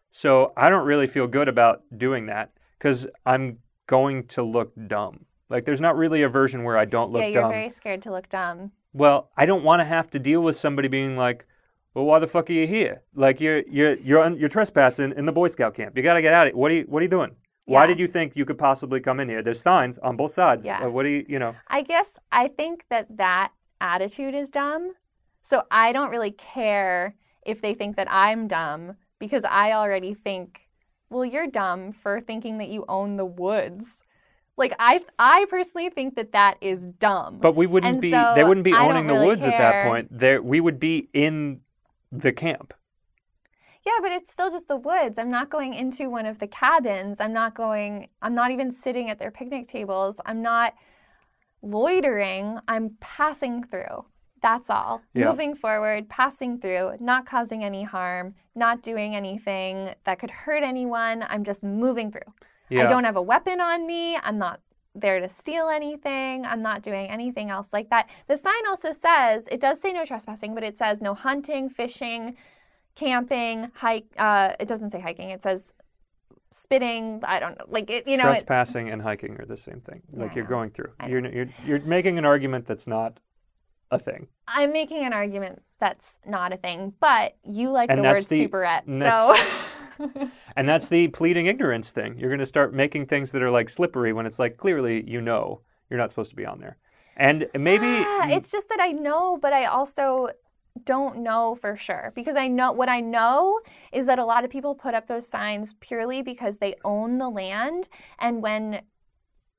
So I don't really feel good about doing that because I'm going to look dumb. Like there's not really a version where I don't look yeah, you're dumb. very scared to look dumb. Well, I don't want to have to deal with somebody being like, "Well, why the fuck are you here? Like you're you're you're you're trespassing in the Boy Scout camp. You got to get out of it. What are you what are you doing? Why Yeah. did you think you could possibly come in here? There's signs on both sides. Yeah. What do you you know? I guess I think that that attitude is dumb. So I don't really care if they think that I'm dumb because I already think, well, you're dumb for thinking that you own the woods. Like I I personally think that that is dumb. But we wouldn't And be so they wouldn't be I owning the really woods at that point. There we would be in the camp. Yeah, but it's still just the woods. I'm not going into one of the cabins. I'm not going I'm not even sitting at their picnic tables. I'm not loitering. I'm passing through. That's all. Yeah. Moving forward, passing through, not causing any harm, not doing anything that could hurt anyone. I'm just moving through. Yeah. I don't have a weapon on me. I'm not there to steal anything. I'm not doing anything else like that. The sign also says, it does say no trespassing, but it says no hunting, fishing, camping, hike. Uh, it doesn't say hiking. It says spitting. I don't know. Like, it, you know, it, Trespassing and hiking are the same thing. Yeah, Like you're going through. You're, you're you're making an argument that's not a thing. I'm making an argument that's not a thing, but you like And the word the- superette. and So, (laughs) And that's the pleading ignorance thing. You're going to start making things that are like slippery when it's like clearly you know you're not supposed to be on there. And maybe Ah, it's just that I know, but I also don't know for sure because I know what I know is that a lot of people put up those signs purely because they own the land and when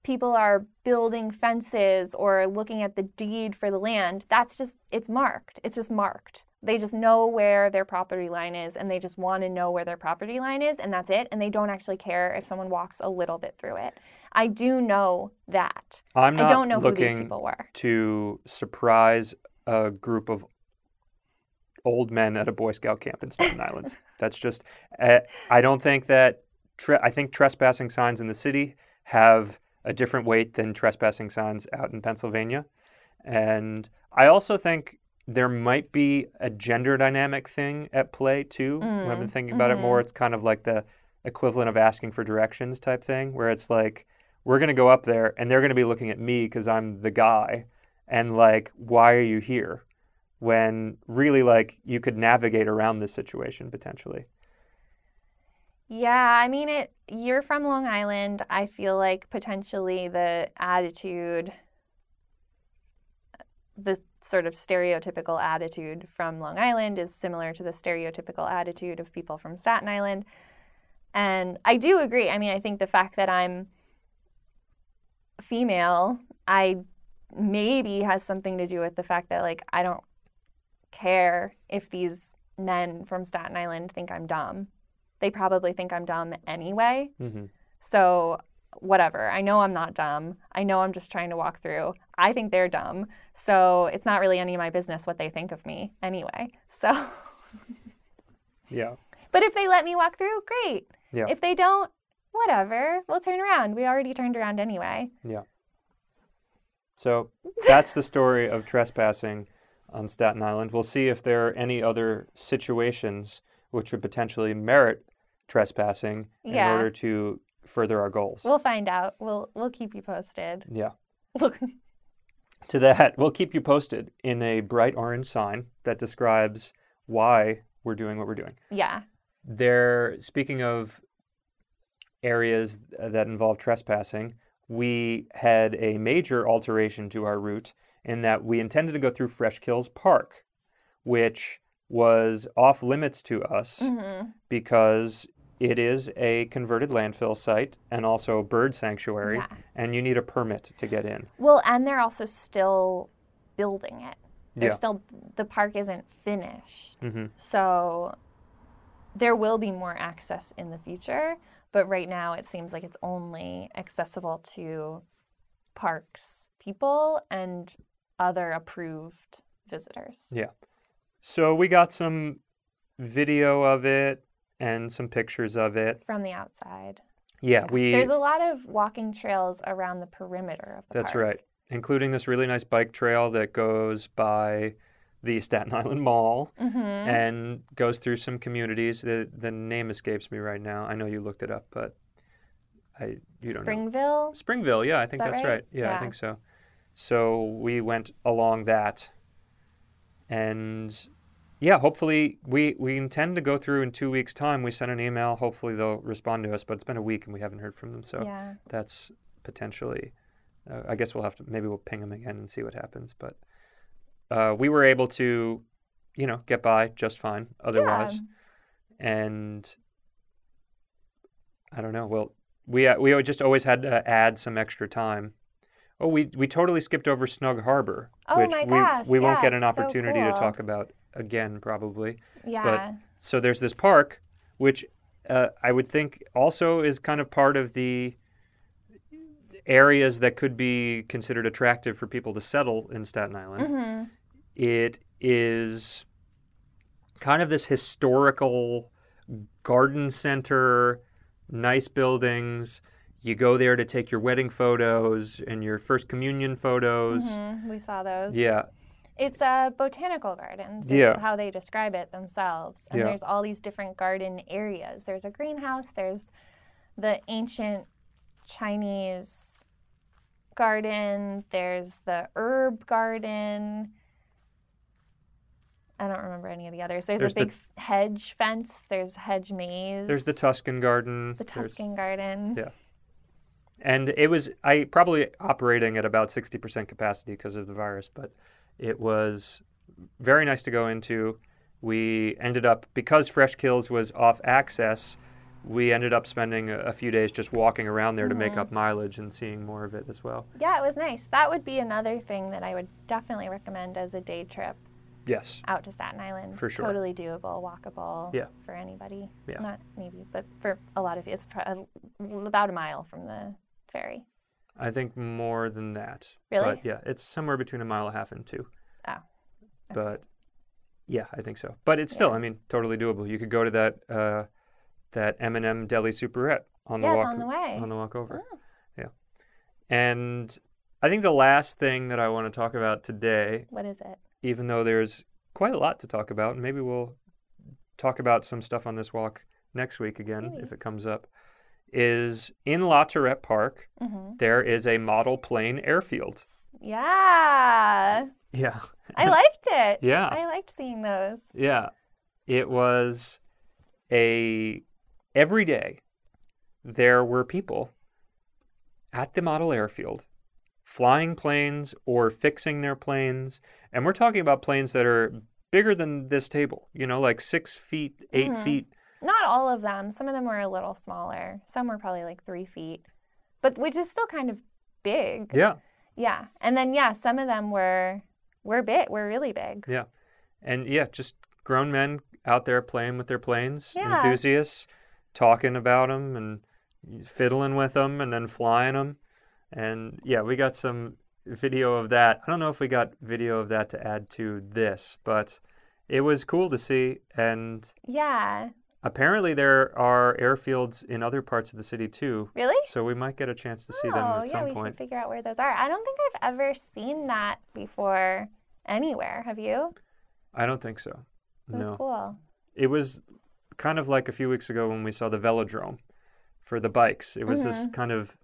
people are building fences or looking at the deed for the land that's just it's marked. It's just marked. They just know where their property line is and they just want to know where their property line is and that's it and they don't actually care if someone walks a little bit through it. I do know that. I'm not i don't know who these people were. to surprise a group of old men at a Boy Scout camp in Staten Island. That's just, uh, I don't think that, tre- I think trespassing signs in the city have a different weight than trespassing signs out in Pennsylvania. And I also think there might be a gender dynamic thing at play too. when I've been Mm, thinking about it more, it's kind of like the equivalent of asking for directions type thing, where it's like, we're going to go up there and they're going to be looking at me because I'm the guy. And like, why are you here? When really, like, you could navigate around this situation potentially. Yeah, I mean it you're from Long Island. I feel like potentially the attitude the sort of stereotypical attitude from Long Island is similar to the stereotypical attitude of people from Staten Island. And I do agree. I mean, I think the fact that I'm female, I maybe has something to do with the fact that like I don't care if these men from Staten Island think I'm dumb. They probably think I'm dumb anyway. hmm So, whatever. I know I'm not dumb. I know I'm just trying to walk through. I think they're dumb. So, it's not really any of my business what they think of me anyway. So, (laughs) Yeah. but if they let me walk through, great. Yeah. If they don't, whatever. We'll turn around. We already turned around anyway. Yeah. So that's the story of trespassing on Staten Island. We'll see if there are any other situations which would potentially merit trespassing in Yeah. order to further our goals. We'll find out. We'll we'll keep you posted. yeah. (laughs) to that, we'll keep you posted in a bright orange sign that describes why we're doing what we're doing. Yeah. There, speaking of areas that involve trespassing, we had a major alteration to our route in that we intended to go through Fresh Kills Park, which was off limits to us hmm because it is a converted landfill site and also a bird sanctuary, Yeah. and you need a permit to get in. Well, and they're also still building it. They're Yeah. still the park isn't finished. hmm So there will be more access in the future, but right now it seems like it's only accessible to parks people and other approved visitors. Yeah. So we got some video of it and some pictures of it. From the outside. Yeah, we. There's a lot of walking trails around the perimeter of the That's park. right, including this really nice bike trail that goes by the Staten (laughs) Island Mall Mm-hmm. and goes through some communities. The the name escapes me right now. I know you looked it up, but I you don't know. Springville. Springville, yeah, I think that that's right? right. Yeah, I think so. So we went along that, and yeah, hopefully we we intend to go through in two weeks' time. We sent an email. Hopefully they'll respond to us, but it's been a week and we haven't heard from them. So yeah. that's potentially. Uh, I guess we'll have to maybe we'll ping them again and see what happens. But uh, we were able to, you know, get by just fine otherwise, and I don't know. Well, we uh, we just always had to add some extra time. Oh, we we totally skipped over Snug Harbor, Oh which my we gosh, we won't yeah, get an it's so opportunity to talk about again probably. Yeah. But, So there's this park, which uh, I would think also is kind of part of the areas that could be considered attractive for people to settle in Staten Island. hmm It is kind of this historical garden center, nice buildings. You go there to take your wedding photos and your first communion photos. hmm We saw those. Yeah, It's a botanical gardens. Is Yeah. how they describe it themselves. And Yeah. there's all these different garden areas. There's a greenhouse. There's the ancient Chinese garden. There's the herb garden. I don't remember any of the others. There's, There's a big f- hedge fence. There's hedge maze. there's the Tuscan garden. the There's- Tuscan garden. Yeah. And it was I probably operating at about 60% capacity because of the virus, but it was very nice to go into. We ended up because Fresh Kills was off access, we ended up spending a, a few days just walking around there to make up mileage and seeing more of it as well. Yeah, it was nice. That would be another thing that I would definitely recommend as a day trip Yes. out to Staten Island. For sure. Totally doable, walkable Yeah. for anybody. Yeah. Not maybe, but for a lot of it's about a mile from the ferry. I think more than that. Really? But yeah, it's somewhere between a mile and a half and two. Oh. But yeah, I think so. But it's still, I mean, totally doable. You could go to that uh, that M&M Deli Superette on the yeah, walk it's on the way. on the walk over. Oh. Yeah. And I think the last thing that I want to talk about today, What is it? even though there's quite a lot to talk about, and maybe we'll talk about some stuff on this walk next week again if it comes up, is in La Tourette Park, hmm there is a model plane airfield. Yeah, Yeah. I liked it. (laughs) Yeah. I liked seeing those. Yeah. It was a every day there were people at the model airfield flying planes or fixing their planes. And we're talking about planes that are bigger than this table, you know, like six feet, 8 Mhm. feet. Not all of them. Some of them were a little smaller. Some were probably like three feet, but which is still kind of big. Yeah. Yeah, and then yeah, some of them were were big, were really big. Yeah. And yeah, just grown men out there playing with their planes, Yeah. enthusiasts, talking about them and fiddling with them and then flying them. And yeah, we got some video of that. I don't know if we got video of that to add to this, but it was cool to see. And Yeah, apparently, there are airfields in other parts of the city too. really? So we might get a chance to see them oh, at yeah, some we point. should figure out where those are. I don't think I've ever seen that before anywhere. Have you? I don't think so. It was no. cool. it was kind of like a few weeks ago when we saw the velodrome for the bikes. It was this Mhm. kind of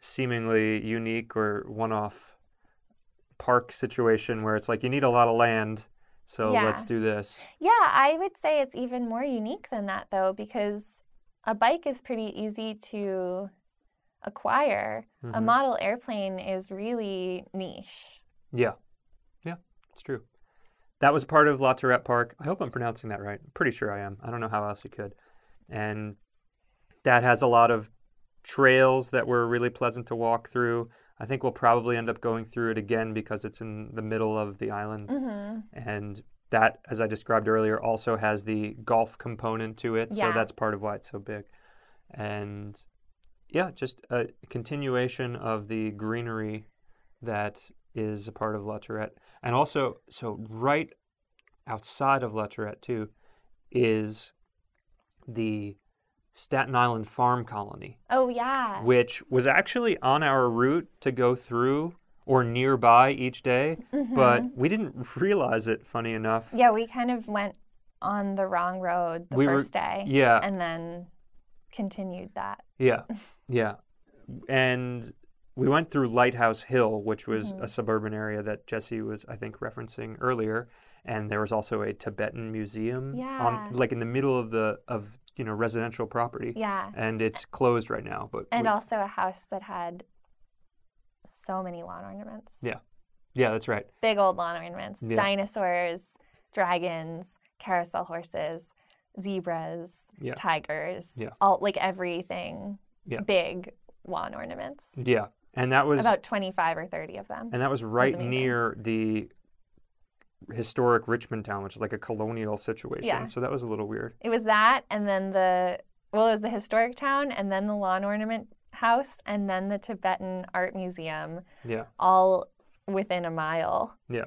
seemingly unique or one-off park situation where it's like you need a lot of land, so Yeah. let's do this. Yeah, I would say it's even more unique than that though, because a bike is pretty easy to acquire. A Mhm. model airplane is really niche. Yeah, yeah, it's true. That was part of La Tourette Park. I hope I'm pronouncing that right. I'm pretty sure I am. I don't know how else you could. And that has a lot of trails that were really pleasant to walk through. I think we'll probably end up going through it again because it's in the middle of the island. hmm And that, as I described earlier, also has the golf component to it. So that's part of why it's so big. And yeah, just a continuation of the greenery that is a part of La Tourette. And also, so right outside of La Tourette, too, is the Staten Island Farm Colony Oh yeah. which was actually on our route to go through or nearby each day, but Mhm. we didn't (laughs) realize it, funny enough. Yeah, we kind of went on the wrong road the We were- first day Yeah, and then continued that. yeah, (laughs) yeah. And we went through Lighthouse Hill, which was Mhm. a suburban area that Jesse was, I think, referencing earlier. And there was also a Tibetan museum Yeah. on, like in the middle of the of you know residential property, Yeah. and it's closed right now. But And we- also a house that had so many lawn ornaments. yeah, yeah, that's right. Big old lawn ornaments. Yeah. Dinosaurs, dragons, carousel horses, zebras, Yeah. tigers. Yeah. All like everything. Yeah. Big lawn ornaments. Yeah, and that was About 25 or 30 of them. And that was right amazing. near the historic Richmond town, which is like a colonial situation. Yeah. So that was a little weird. It was that and then the well, it was the historic town and then the lawn ornament house and then the Tibetan art museum Yeah. all within a mile. Yeah.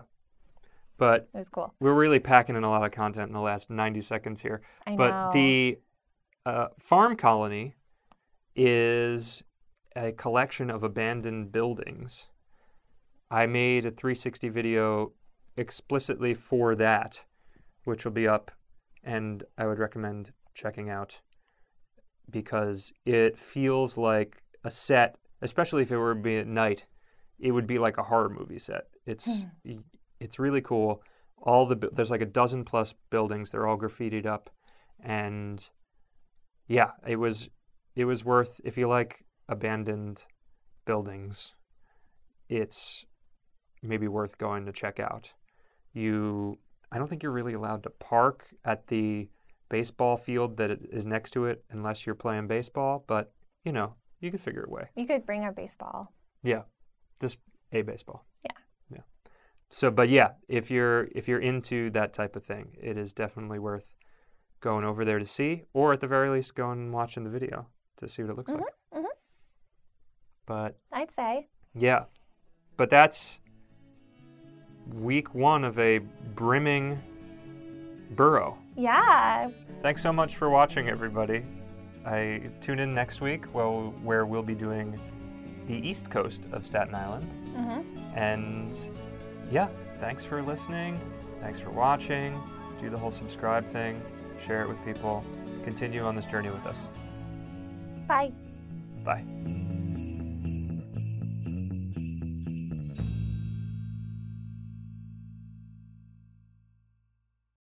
But It was cool. we're really packing in a lot of content in the last 90 seconds here. I but know. the uh, farm colony is a collection of abandoned buildings. I made a 360 video explicitly for that, which will be up, and I would recommend checking out because it feels like a set, especially if it were to be at night, it would be like a horror movie set. It's hmm. y- it's really cool. All the there's like a dozen plus buildings. They're all graffitied up, and yeah, it was it was worth if you like abandoned buildings. It's maybe worth going to check out. You, I don't think you're really allowed to park at the baseball field that is next to it unless you're playing baseball. But you know, you could figure a way. you could bring a baseball. Yeah, just a baseball. Yeah. Yeah. So, but yeah, if you're if you're into that type of thing, it is definitely worth going over there to see, or at the very least, going and watching the video to see what it looks like. mhm. But I'd say. yeah, but that's week one of a brimming borough. Yeah. Thanks so much for watching, everybody. I tune in next week, well, where we'll be doing the east coast of Staten Island. hmm And yeah, thanks for listening. Thanks for watching. Do the whole subscribe thing, share it with people. Continue on this journey with us. Bye. Bye.